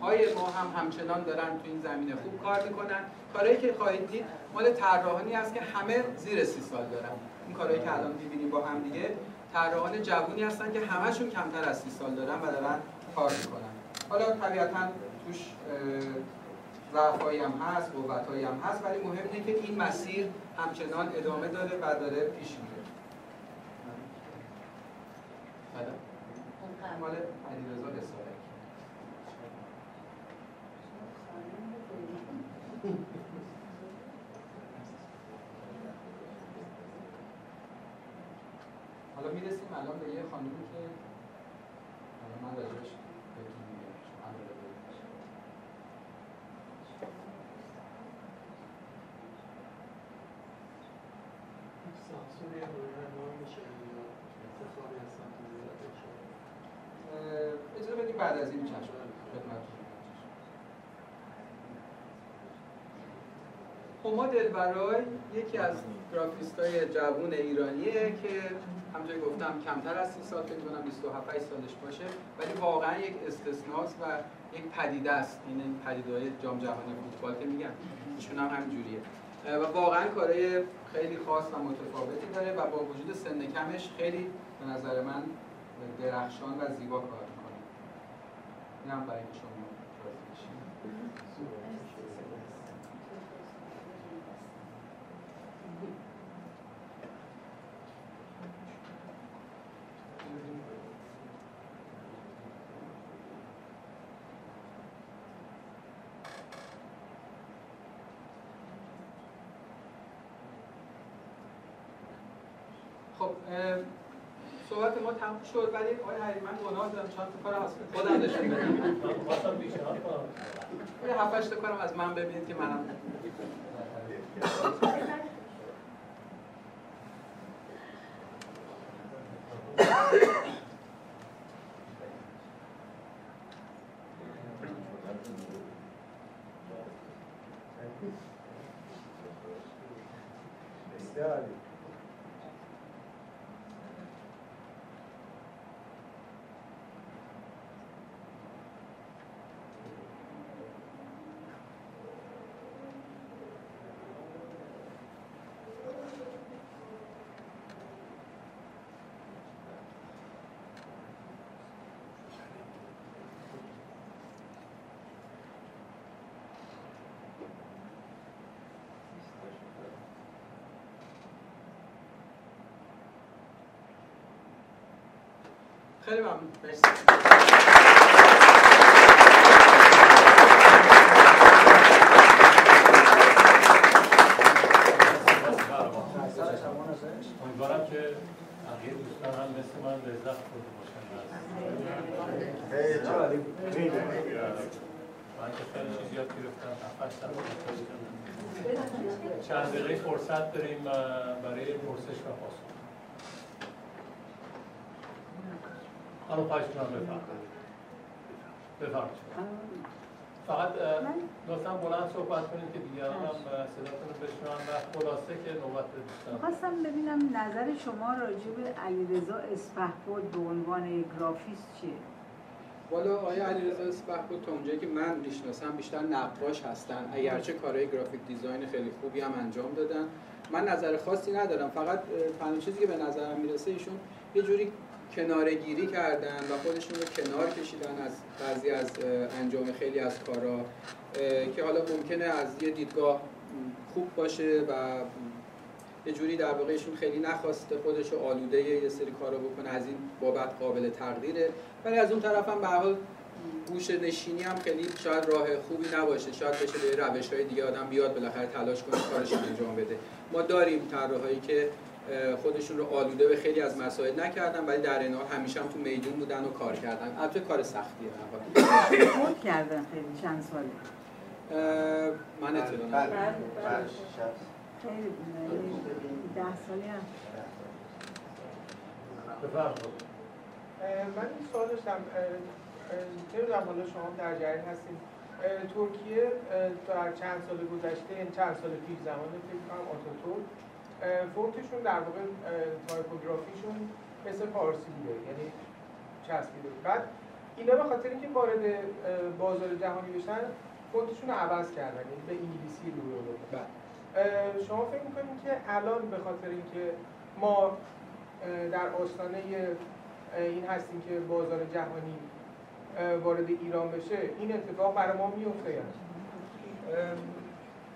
جوانهای ما هم همچنان دارن تو این زمینه خوب کار می‌کنن. کارهایی که خواهید دید مال طراحانی است که همه زیر سی سال دارن. این کارهایی که الان می‌بینیم با هم دیگه طراحان جوونی هستن که همشون کمتر از سی سال دارن و دارن کار می‌کنن. حالا طبیعتا توش ضعفایی هم هست قوتایی هم هست ولی مهم اینه که این مسیر همچنان ادامه داره و داره پیش میره. بله. مال علیرضا حالا می‌رسیم الان به یه خانومی که من راجبش بهتون میگم شما هم رو ببینید. سانسور یه روی نام میشه یا انتخابی از سمت وزارت ارشاد. اه، اجازه بدید بعد از این چشم خدمتتون هما دلبرای یکی از گرافیست های جوون ایرانیه که که گفتم کمتر از 30 سال فکر کنم 27 8 سالش باشه ولی واقعا یک استثناست و یک پدیده است. این پدیده های جام جهانی فوتبال که میگن. ایشون هم همینجوریه. و واقعا کارهای خیلی خاص و متفاوتی داره و با وجود سن کمش خیلی به نظر من درخشان و زیبا کار می‌کنه. این هم برای شما صحبت ما تموم شد ولی آقای حریری من گناه دارم. چند تا کارم از خودم. نشون بدم خواستم پیشنهاد کنم یه هفت کارم از من ببینید که منم بسیار عالی. خیلی ممنون. امیدوارم که بقیه دوستان هم مثل من لذت برده باشن. من که خیلی چیز یاد گرفتم. چند دقیقه فرصت داریم برای پرسش و پاسخ. حالا خواهش کنم بفرمایید بفرمایید فقط لطفا بلند صحبت کنید که دیگران هم صداتون رو بشنون و خلاصه که نوبت دوستان خواستم ببینم نظر شما راجع به علیرضا اسپهبد به عنوان گرافیست چیه؟ والا آقای علیرضا اسپهبد تا اونجایی که من می‌شناسم بیشتر نقاش هستن. اگرچه کارهای گرافیک دیزاین خیلی خوبی هم انجام دادن. من نظر خاصی ندارم. فقط تنها چیزی که به نظرم می‌رسه ایشون یه جوری کنارگیری کردن و خودشون رو کنار کشیدن از بعضی از انجام خیلی از کارا که حالا ممکنه از یه دیدگاه خوب باشه و یه جوری در واقع ایشون خیلی نخواسته خودش رو آلوده یه سری کارا بکنه از این بابت قابل تقدیره. ولی از اون طرف هم به حال گوشه نشینی هم خیلی شاید راه خوبی نباشه. شاید بشه به روش های دیگه آدم بیاد بالاخره تلاش کنه کارش انجام بده. ما داریم طراحایی که خودشون رو آلوده به خیلی از مسائل نکردن ولی در این حال همیشه هم تو میدون بودن و کار کردن البته کار سختیه. فوت (coughs) کردن خیلی چند ساله من اطلاع بله. ندارم. بله. شخص. خیلی ده سالی هم من این سوال داشتم نمی‌دونم حالا شما در جریان هستید اه، ترکیه در چند سال گذشته یعنی چند سال پیش زمان فکر کنم آتاتورک فونتشون در واقع تایپوگرافیشون مثل فارسی بوده یعنی چسبیده. بعد اینا به خاطر اینکه وارد بازار جهانی بشن فونتشون رو عوض کردن یعنی به انگلیسی روی آوردن بله. شما فکر می‌کنید که الان به خاطر اینکه ما در آستانه این هستیم که بازار جهانی وارد ایران بشه این اتفاق برای ما میفته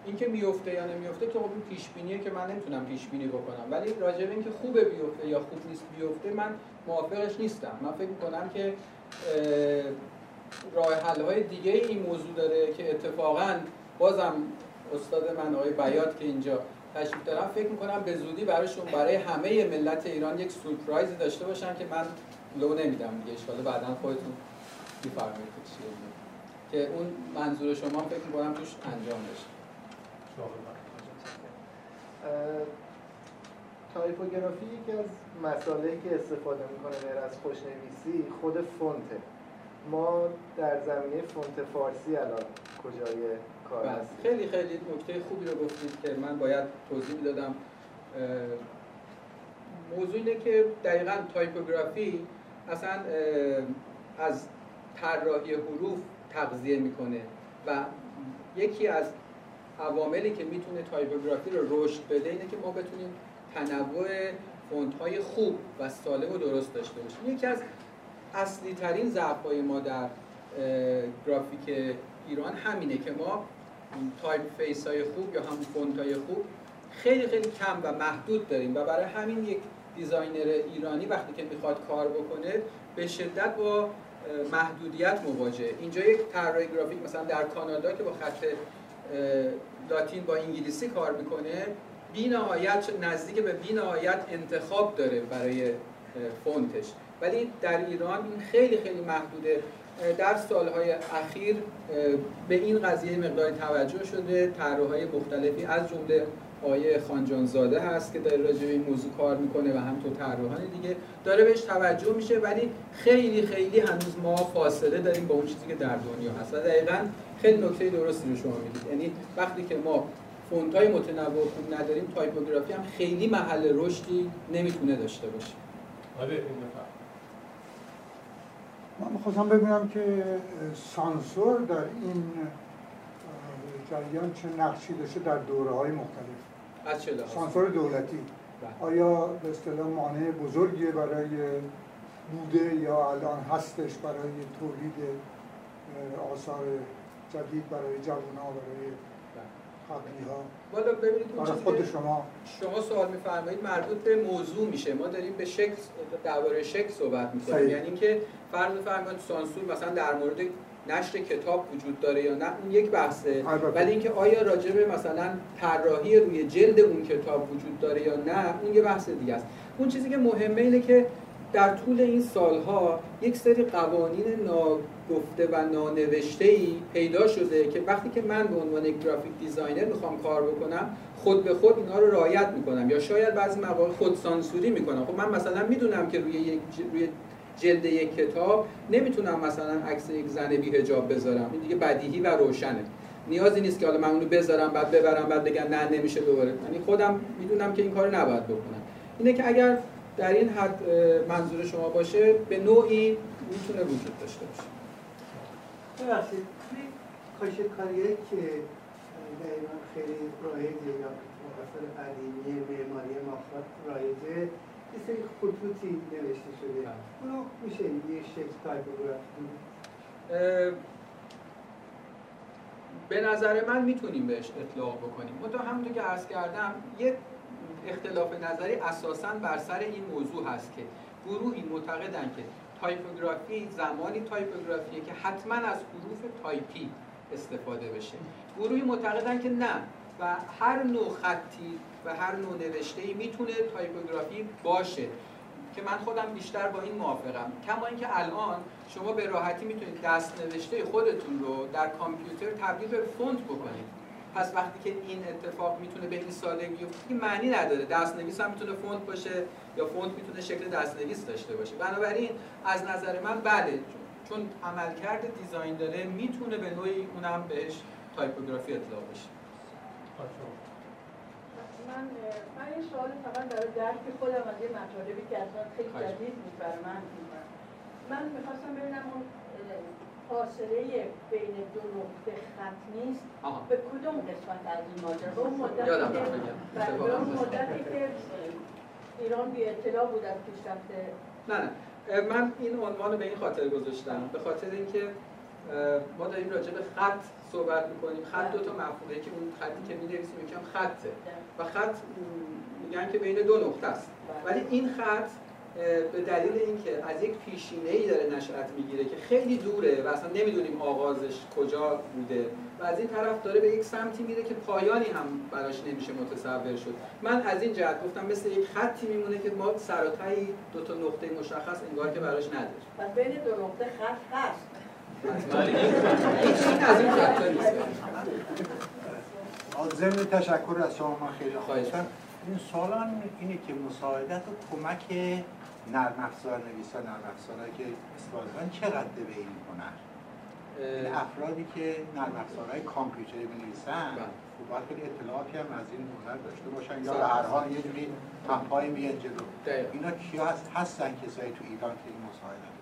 یا نه؟ ام، این که میفته یا نمیفته که خب این پیش بینیه که من نمی‌تونم پیش بینی بکنم. ولی راجع به اینکه خوبه بیفته یا خوب نیست بیفته من موافقش نیستم. من فکر می‌کنم که اه، راه حل های دیگه این موضوع داره که اتفاقا بازم استاد من آقای بیات که اینجا تشریف دارم فکر می‌کنم به زودی براشون برای همه ملت ایران یک سورپرایزی داشته باشن که من لو نمیدم دیگه. ان بعدا خودتون میفرمایید که اون منظور شما فکر می‌کنم توش انجام بشه. تایپوگرافی یکی از مسائلی که استفاده می‌کنه غیر از خوشنویسی خود فونته. ما در زمینه فونت فارسی الان کجای کار بله. هستیم؟ خیلی خیلی نکته خوبی رو گفتید که من باید توضیح می‌دادم اه، موضوع اینه که دقیقا تایپوگرافی اصلا از طراحی حروف تغذیه می‌کنه و یکی از عواملی که می‌تونه تایپوگرافی رو رشد بده اینه که ما بتونیم تنوع فونت های خوب و سالم و درست داشته باشیم. یکی از اصلی ترین ضعف ما در گرافیک ایران همینه که ما typeface های خوب یا هم فونت های خوب خیلی خیلی کم و محدود داریم و برای همین یک designer ایرانی وقتی که می‌خواد کار بکنه به شدت با محدودیت مواجهه. اینجا یک طراح گرافیک مثلا در کانادا که با خط لاتین با انگلیسی کار می‌کنه بی نهایت نزدیک به بی نهایت انتخاب داره برای فونتش. ولی در ایران این خیلی خیلی محدوده. در سالهای اخیر به این قضیه مقداری توجه شده طراحهای مختلفی از جمله آقای خانجانزاده هست که داره راجع به این موضوع کار می‌کنه و همینطور طراحان دیگه. داره بهش توجه میشه ولی خیلی خیلی هنوز ما فاصله داریم با اون چیزی که در دنیا هست. و دقیقا خیلی نکته درستی رو شما میگید. یعنی وقتی که ما فونت های متنوع و خوب نداریم تایپوگرافی هم خیلی محل رشدی نمی‌تونه داشته باشه. بفرمایید. من می‌خواستم ببینم که سانسور در این جریان چه نقشی داشته در دوره های مختلف؟ از چه سانسور دولتی. بله. آیا به اصطلاح مانع بزرگیه برای بوده یا الان هستش برای تولید آثار جدید برای جوان برای قبلی ها والا ببینید اون خود که شما. شما سوال میفرمایید مربوط به موضوع میشه. ما داریم به شکل درباره شکل صحبت می‌کنیم. یعنی اینکه فرض بفرمایید سانسور مثلا در مورد نشر کتاب وجود داره یا نه اون یک بحثه. ولی اینکه آیا راجع به مثلا طراحی روی جلد اون کتاب وجود داره یا نه اون یه بحث دیگه است. اون چیزی که مهمه اینه که در طول این سالها یک سری قوانین ناگفته و نانوشته ای پیدا شده که وقتی که من به عنوان یک graphic designer می‌خوام کار بکنم خود به خود اینا رو رعایت می‌کنم. یا شاید بعضی مواقع خود سانسوری می‌کنم. خب من مثلا می‌دونم که روی یک روی جلد یک کتاب نمی‌تونم مثلا عکس یک زن بی حجاب بذارم. این دیگه بدیهی و روشنه. نیازی نیست که حالا من اونو بذارم بعد ببرم بعد بگن نه نمیشه دوباره. یعنی خودم می‌دونم که این کارو نباید بکنم. اینه که اگر در این حد منظور شما باشه به نوعی می‌تونه وجود داشته باشه. ببخشید توی کاشکاریه که در ایران خیلی رایجه یا مقصر قدیمی معماری ماخات رایجه یه سری خطوطی نوشته شده. بله. اونا میشه یه شکل تایپوگرافی به نظر من می‌تونیم بهش اطلاق بکنیم. منتها همونطور که عرض کردم یک اختلاف نظری اساسا بر سر این موضوع هست که گروهی معتقدن که تایپوگرافی زمانی تایپوگرافیه که حتما از حروف تایپی استفاده بشه. گروهی معتقدن که نه. و هر نوع خطی و هر نوع نوشته ای می‌تونه تایپوگرافی باشه که من خودم بیشتر با این موافقم. کما اینکه الان شما به راحتی می‌تونید دست نوشته خودتون رو در کامپیوتر تبدیل به فونت بکنید. پس وقتی که این اتفاق می‌تونه به این سادگی بیفته معنی نداره. دستنویس هم می‌تونه فونت باشه یا فونت می‌تونه شکل دستنویس داشته باشه. بنابراین از نظر من بله چون عملکرد design داره می‌تونه به نوعی اونم بهش تایپوگرافی اطلاق بشه. من من یه سوال فقط برای درک خودم از یه مطالبی که اصلا خیلی جدید بود برای من من می‌خواستم ببینم اون فاصله بین دو نقطه خط نیست. به کدوم قسمت از این ماجرا؟ به اون مدتی که به اون مدتی که ایران بی اطلاع بود از پیشرفت نه نه. من این عنوان به این خاطر گذاشتم به خاطر اینکه ما داریم راجع به خط صحبت می‌کنیم. خط دو تا مفهومه. که اون خطی که می‌نویسیم یکم خطه. و خط میگن که بین دو نقطه است. ولی این خط به دلیل اینکه از یک پیشینه ای داره نشأت می‌گیره که خیلی دوره و اصلا نمی‌دونیم آغازش کجا بوده و از این طرف داره به یک سمتی میره که پایانی هم براش نمیشه متصور شد. من از این جهت گفتم مثل یک خطی میمونه که ما سر دو تا نقطه مشخص انگار که براش نداره و بین دو نقطه خط هست. ضمن تشکر از شما من خیلی خواهشم این سوالان اینه که مساعدت و کمک نرم افزار نویسا نرم افزارهایی که استفاده چقدر به این هنر؟ این افرادی که نرم افزارهای کامپیوتری بنویسن خب باید خیلی اطلاعاتی هم از این هنر داشته باشن یا به هر حال یه جوری مپای میان جلو. اینا کیا هست؟ هستن کسایی تو ایران که این مساعدت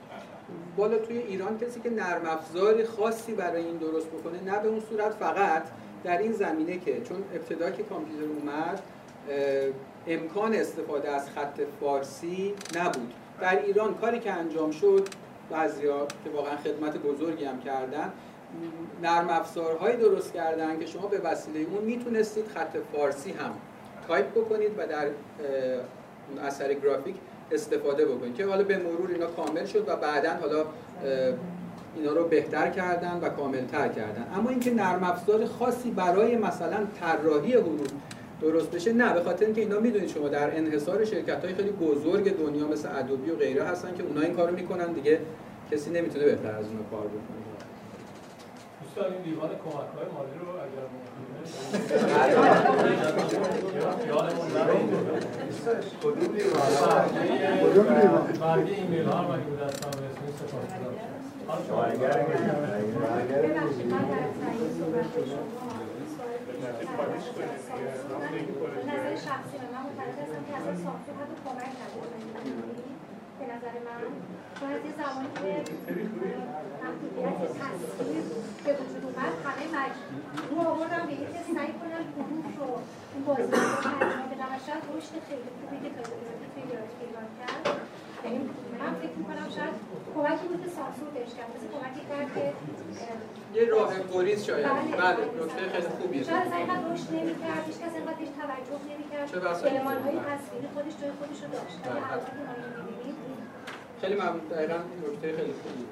بالا توی ایران کسی که نرم افزاری خاصی برای این درست بکنه نه به اون صورت فقط در این زمینه که چون ابتدا که کامپیوتر اومد امکان استفاده از خط فارسی نبود. در ایران کاری که انجام شد بعضیا که واقعا خدمت بزرگی هم کردن نرم افزارهایی درست کردن که شما به وسیله اون می‌تونستید خط فارسی هم تایپ بکنید و در اثر گرافیک استفاده بکنید که حالا به مرور اینا کامل شد و بعدا حالا اینا رو بهتر کردن و کاملتر کردن اما اینکه نرم افزار خاصی برای مثلا طراحی حروف درست بشه نه به خاطر اینکه اینا می‌دونید شما در انحصار شرکت های خیلی بزرگ دنیا مثل Adobe و غیره هستن که اونا این کارو می‌کنن دیگه کسی نمی‌تونه بهتر از اونها کار بکنه دوستان این دیوان کمک های مالی رو اگر؟ برگه ایمیل ها اگه بود دستم رسمی سپاس نظر شخصی من معتقد هستم که اصلا سانسور حتی کمک نداره به نظر من از یه زمانی که محدودیت تصویر به وجود اومد همه مجبور آوردن به اینکه سعی کنن حروف رو اون بازی رو ترجمه بدن و شاید رشد خیلی خوبی که توی ایران کرد یعنی من فکر می‌کنم شاید کمکی بود که سانسور بهش کرد مثل کمکی کرد که یه راه گریز شاید. بله, بله. نکته خیلی خوبیه. شاید از اینقدر رشد نمی‌کرد هیچ کس اینقدر بهش توجه نمی‌کرد. علمان های تصویری خودش جای خودش رو داشت. خیلی ممنون. دقیقا نکته خیلی خوبی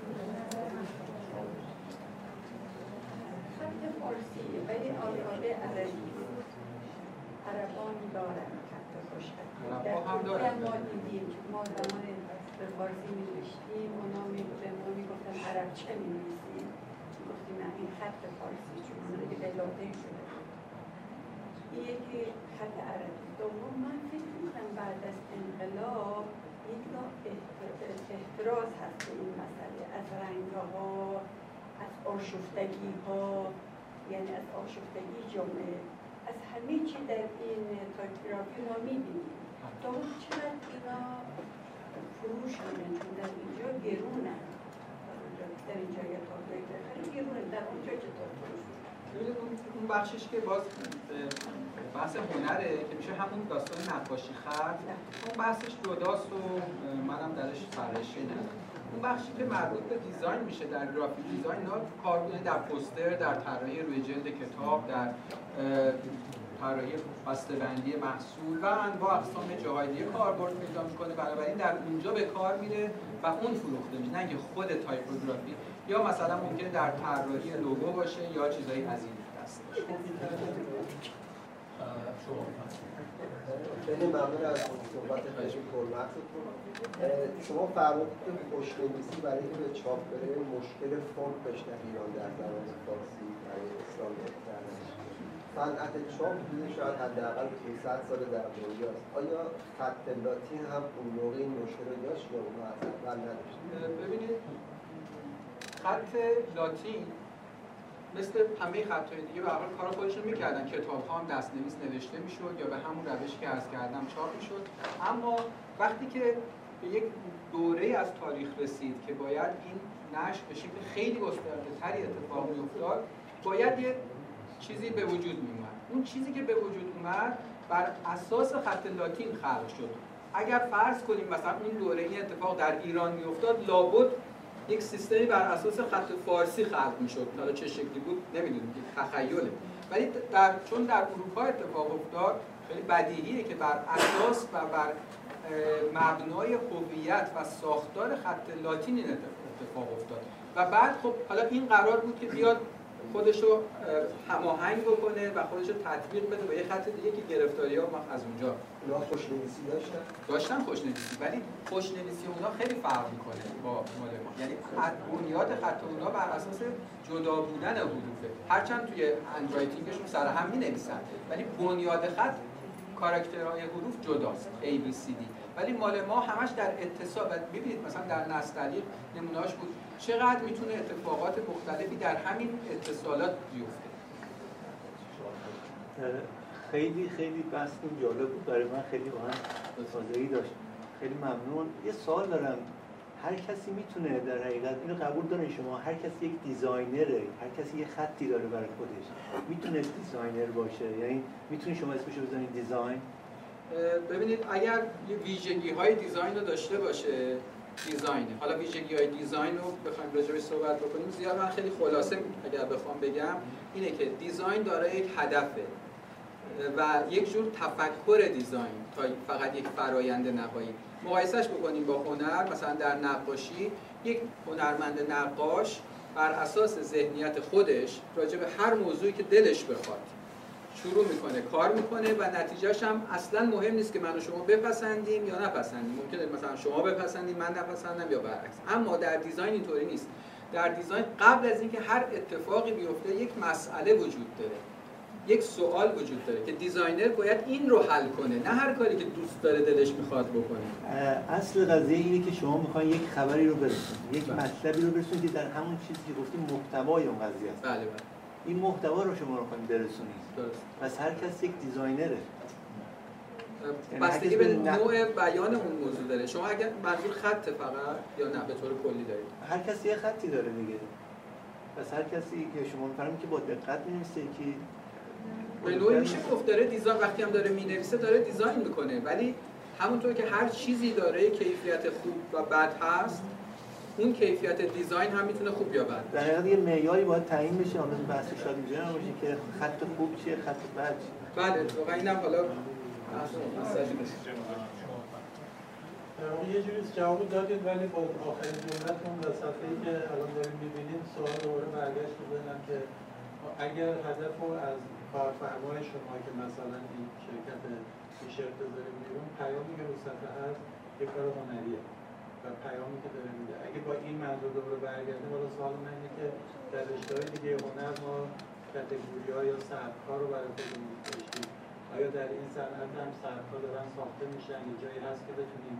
خط فارسی ولی آزاده عربی عربان دارن خط هم دارن ما دیدیم ما زمان به فارسی می نوشتیم اونا به ما می گفتن عربچه می نویسیم گفتیم این خط فارسی چون که به لاده شده این یکی خط عربی. دوم من فکر می‌کنم بعد از انقلاب یک نوع احتراز هست به این مسئله. از رنگ ها از آشفتگی ها یعنی از آشفتگی جمعه از همه چی در این تایپگرافی ما می‌بینیم. دوم چرا اینا فروش میدن چون در اینجا گرونن. در اینجا یا خیلی گرونه در اونجا چطور فروش اون بخشش که باز بحث هنره که میشه همون داستان نقاشی خط اون بحثش جداست و منم درش فرشی ندارم. اون بخشی که مربوط به دیزاین میشه در گرافیک دیزاین ها کار در پوستر در طراحی روی جلد کتاب در طراحی بسته‌بندی محصول و انواع اقسام جاهای دیگه کاربرد پیدا می‌کنه. بنابراین در اونجا به کار میره و اون فروخته میشه. نه که خود تایپوگرافی یا مثلا ممکنه در طراحی لوگو باشه یا چیزایی از این دست خیلی ممنون از صحبت خیلی پرمغزتون شما فرمودید که خوشنویسی برای اینکه به چاپ بره مشکل فونت داشته ایران در زبان فارسی برای اسلام صنعت چاپ بوده شاید حداقل 500 سال در دنیاست آیا خط لاتین هم اون موقع این مشکل رو داشت یا اون از اول نداشت؟ ببینید خط لاتین مثل همه خطهای دیگه به کار خودش رو می‌کردن. کتاب ها هم دستنویس نوشته می‌شد یا به همون روشی که عرض کردم چاپ می‌شد. اما وقتی که به یک دوره از تاریخ رسید که باید این نشر به شکل خیلی گسترده تری اتفاق میافتاد باید یه چیزی به وجود میومد اون چیزی که به وجود اومد بر اساس خط لاتین خلق شد. اگر فرض کنیم مثلا اون دوره این اتفاق در ایران میافتاد لابد یک سیستمی بر اساس خط فارسی خلق می‌شد. حالا چه شکلی بود نمی‌دونیم تخیله. ولی در چون در اروپا اتفاق افتاد خیلی بدیهیه که بر اساس و بر مبنای هویت و ساختار خط لاتین این اتفاق افتاد. و بعد خب حالا این قرار بود که بیاد خودش رو هماهنگ بکنه و خودش رو تطبیق بده به یه خط دیگه که گرفتاری ها از اونجا اونا خوشنویسی داشتن؟ داشتن خوشنویسی ولی خوشنویسی اونا خیلی فرق می‌کنه با مال ما. یعنی بنیاد خط اونا بر اساس جدا بودن حروفه. هرچند توی هندرایتینگشون سر هم می نویسن ولی بنیاد خط کاراکترهای حروف جداست A B C D. ولی مال ما همش در اتصال ببینید مثلا در نستعلیق نمونهاش بود. چقدر می‌تونه اتفاقات مختلفی در همین اتصالات بیفته؟ خیلی خیلی بحث جالب بود. برای من خیلی واقعا تازگی داشت. خیلی ممنون. یه سوال دارم. هر کسی می‌تونه در حقیقت اینو قبول دارین شما. هر کسی یک دیزاینره هر کسی یه خطی داره برای خودش. می‌تونه designer باشه؟ یعنی می‌تونی شما اسمشو بزنید design؟ ببینید اگر یه ویژگی های design رو داشته باشه design ه. حالا ویژگی های design رو بخوایم راجعش صحبت بکنیم. زیاد من خیلی خلاصه اگر بخوام بگم اینه که design داره یک هدفه و یک جور تفکر design تا فقط یک فرایند نهایی. مقایسش بکنیم با هنر مثلا در نقاشی یک هنرمند نقاش بر اساس ذهنیت خودش راجع به هر موضوعی که دلش بخواد. شروع می‌کنه کار می‌کنه و نتیجهش هم اصلا مهم نیست که من و شما بپسندیم یا نپسندیم. ممکنه مثلا شما بپسندیم من نپسندم یا برعکس. اما در design اینطوری نیست. در design قبل از اینکه هر اتفاقی بیفته یک مسئله وجود داره. یک سوال وجود داره که designer باید این رو حل کنه نه هر کاری که دوست داره دلش می‌خواد بکنه. اصل قضیه اینه که شما می‌خواین یک خبری رو برسونید یک بله. مطلبی رو برسونید که در همون چیزی که گفتیم محتوای اون قضیه است. بله بله. این محتوا رو شما رو خواهیم برسونید پس هر کس یک دیزاینره. یعنی بستگی به نوع بیان اون موضوع داره. شما اگر منظور خط فقط یا نه به طور کلی دارید؟ هر کسی یه خطی داره دیگه. پس هر کسی که شما میفرمایید که با دقت می‌نویسه که به نوعی میشه گفت داره دیزاین وقتی هم داره می‌نویسه داره دیزاین می‌کنه. ولی همونطور که هر چیزی داره کیفیت خوب و بد هست اون کیفیت دیزاین هم می‌تونه خوب یا بد در حقیقت یه معیاری باید تعیین بشه حالا بحث شاید اینجا باشه که خط خوب چیه خط بد چیه. بله واقعا اینم حالا یه جوری جواب دادید ولی با آخرین جملتون و صفحه‌ای که الان داریم می‌بینیم سوال دوباره برگشت بزنم که اگر هدف رو از کارفرمای شما که مثلا این شرکت تیشرت بذاریم بیرون پیامی که رو صفحه هست یه کار هنریه. و پیامی که داره میده. اگه با این منظور دوباره برگردیم حالا سوال من اینه که در رشته‌های دیگه هنر ما کاتگوری ها یا سبک ها رو برای خودمون داشتیم آیا در این صنعت هم سبک ها دارن ساخته میشن؟ یه جایی هست که بتونیم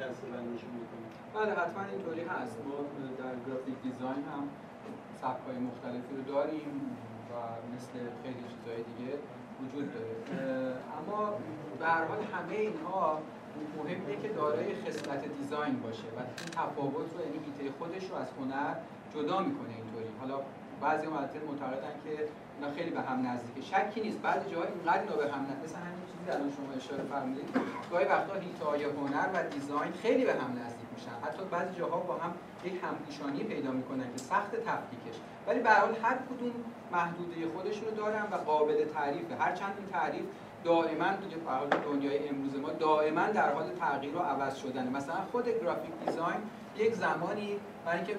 دستبندیشون بکنیم؟ بله حتما اینطوری هست. ما در گرافیک دیزاین هم سبک های مختلفی رو داریم و مثل خیلی چیزهای دیگه وجود داره. اما به هر حال همه اینها مهمه که دارای خصلت دیزاین باشه و این تفاوت رو یعنی ایده خودش رو از هنر جدا می‌کنه اینطوری. حالا بعضی البته معتقدن که اینا خیلی به هم نزدیکه شکی نیست. بعضی جاها اینقدر اینا به هم نزدیک. مثلا همین چیزی که الان شما اشاره فرمودید. گاهی وقتا هیتای هنر و دیزاین خیلی به هم نزدیک میشن. حتی بعضی جاها با هم یک همپوشانی پیدا می‌کنن که سخت تفکیکش. ولی به حال هر کدوم محدوده خودشون رو دارن و قابل تعریفه. هرچند این تعریف دائما توی دنیای امروز ما دائما در حال تغییر و عوض شدن. مثلا خود گرافیک دیزاین یک زمانی برای اینکه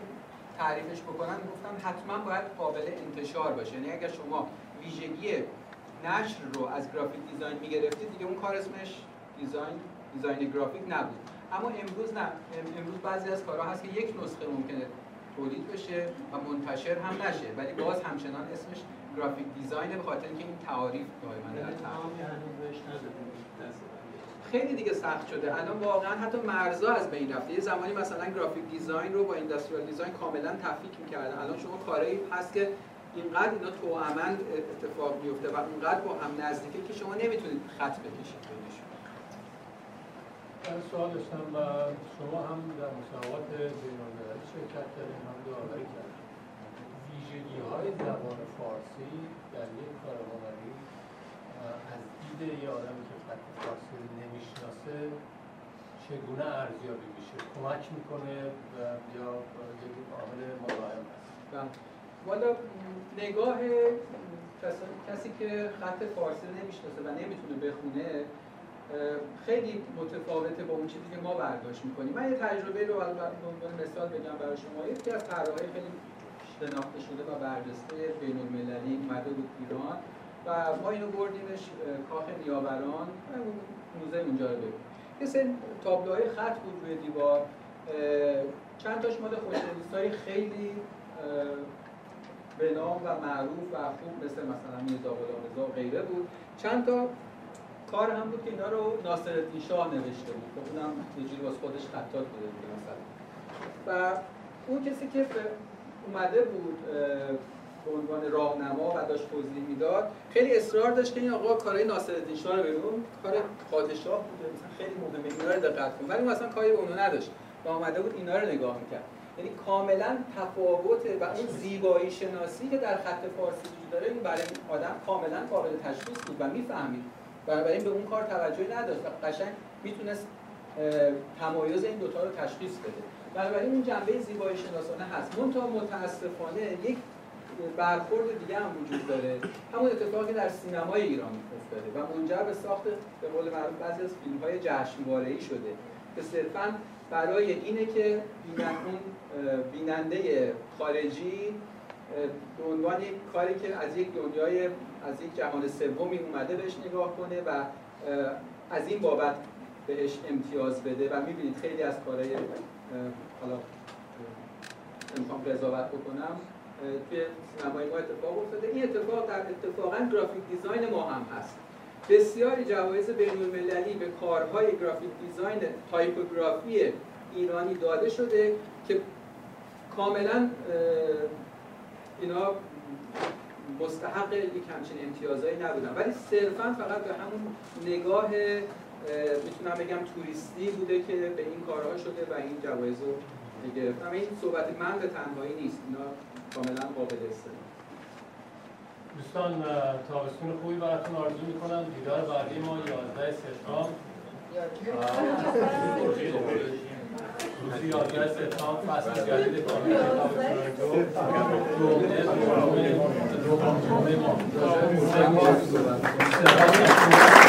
تعریفش بکنن گفتم حتما باید قابل انتشار باشه. یعنی اگر شما ویژگی نشر رو از گرافیک دیزاین می‌گرفتید دیگه اون کار اسمش دیزاین دیزاین گرافیک نبود. اما امروز نه. امروز بعضی از کارها هست که یک نسخه ممکنه تولید بشه و منتشر هم نشه. ولی باز همچنان اسمش گرافیک دیزاینه به خاطر اینکه این تعاریف دائما در خیلی دیگه سخت شده. الان واقعا حتی مرزا از بین رفته. یه زمانی مثلا گرافیک دیزاین رو با اینداستریال دیزاین کاملا تفکیک می‌کردن. الان شما کارهایی هست که اینقدر اینا توأمن اتفاق میفته و اونقدر با هم نزدیکه که شما نمی‌تونید خط بکشید. بینشون من سوال داشتم و شما هم در مسابقات بین‌المللی شرکت کردیم هم داوری کردیم ویژگی های زبان فارسی در یک کار هنری از دید یه آدمی که خط فارسی رو نمی‌شناسه چگونه ارزیابی میشه؟ کمک می‌کنه یا یک عامل ملایم هست؟ والا نگاه کسی که خط فارسی رو نمی‌شناسه و نمی‌تونه بخونه خیلی متفاوته با اون چیزی که ما برداشت می‌کنیم. من یه تجربه رو به مثال بگم برای شما. یکی از طراحهای خیلی شناخته شده و برجسته بین المللی اومده بود ایران و ما اینو بردیمش کاخ نیاوران موزه اونجا رو ببینیم. یه سری تابلوهای خط بود روی دیوار چند تاش مال خوشنویسای خیلی به نام و معروف و خوب مثل مثلا میرزا غلام و غیره بود. چند تا کار هم بود که اینا رو ناصر شاه نوشته بود. خب اونم یه جوری واسه خودش خطات بوده بود مثلا. و اون کسی که اومده بود به عنوان راهنما و داشت توضیح می‌داد. خیلی اصرار داشت که این آقا کارهای ناصرالدین شاه رو ببین کار پادشاه بوده مثلا خیلی مهمه اینا رو دقت کن. ولی مثلا کاری اونو نداشت. و آمده بود اینا رو نگاه می‌کرد. یعنی کاملا تفاوت و اون زیبایی شناسی که در خط فارسی وجود داره این برای آدم کاملا قابل تشخیص بود و می‌فهمید. بنابراین به اون کار توجهی نداشت و قشنگ می‌تونست تمایز این دوتا رو تشخیص بده. بنابراین اون جنبه زیبایی شناسانه هست. منتها متاسفانه یک برخورد دیگه هم وجود داره. همون اتفاقی در سینمای ایران افتاده و منجر به ساخت به قول معروف بعضی از فیلم های جشنواره‌ای شده که صرفا برای اینه که بیننده خارجی به عنوان کاری که از یک دنیای از یک جهان سومی اومده بهش نگاه کنه و از این بابت بهش امتیاز بده. و می‌بینید خیلی از کارهای حالا امکان قضاوت بکنم. توی سینمای ما اتفاق افتاده. این اتفاق در اتفاقا گرافیک دیزاین ما هم هست. بسیاری جوایز بین المللی به کارهای گرافیک دیزاین تایپوگرافی ایرانی داده شده که کاملا اینا مستحق یک همچین امتیازهایی نبودن. ولی صرفا فقط به همون نگاه می‌تونم بگم توریستی بوده که به این کارها شده و این جوایز رو گرفتم این صحبت من به تنهایی نیست اینا کاملا قابل استناد. دوستان تابستون خوبی براتون آرزو می‌کنم. دیدار بعدی ما 11 سپتامبر. روزی 11 سپتامبر. فصل جدید کتاب دو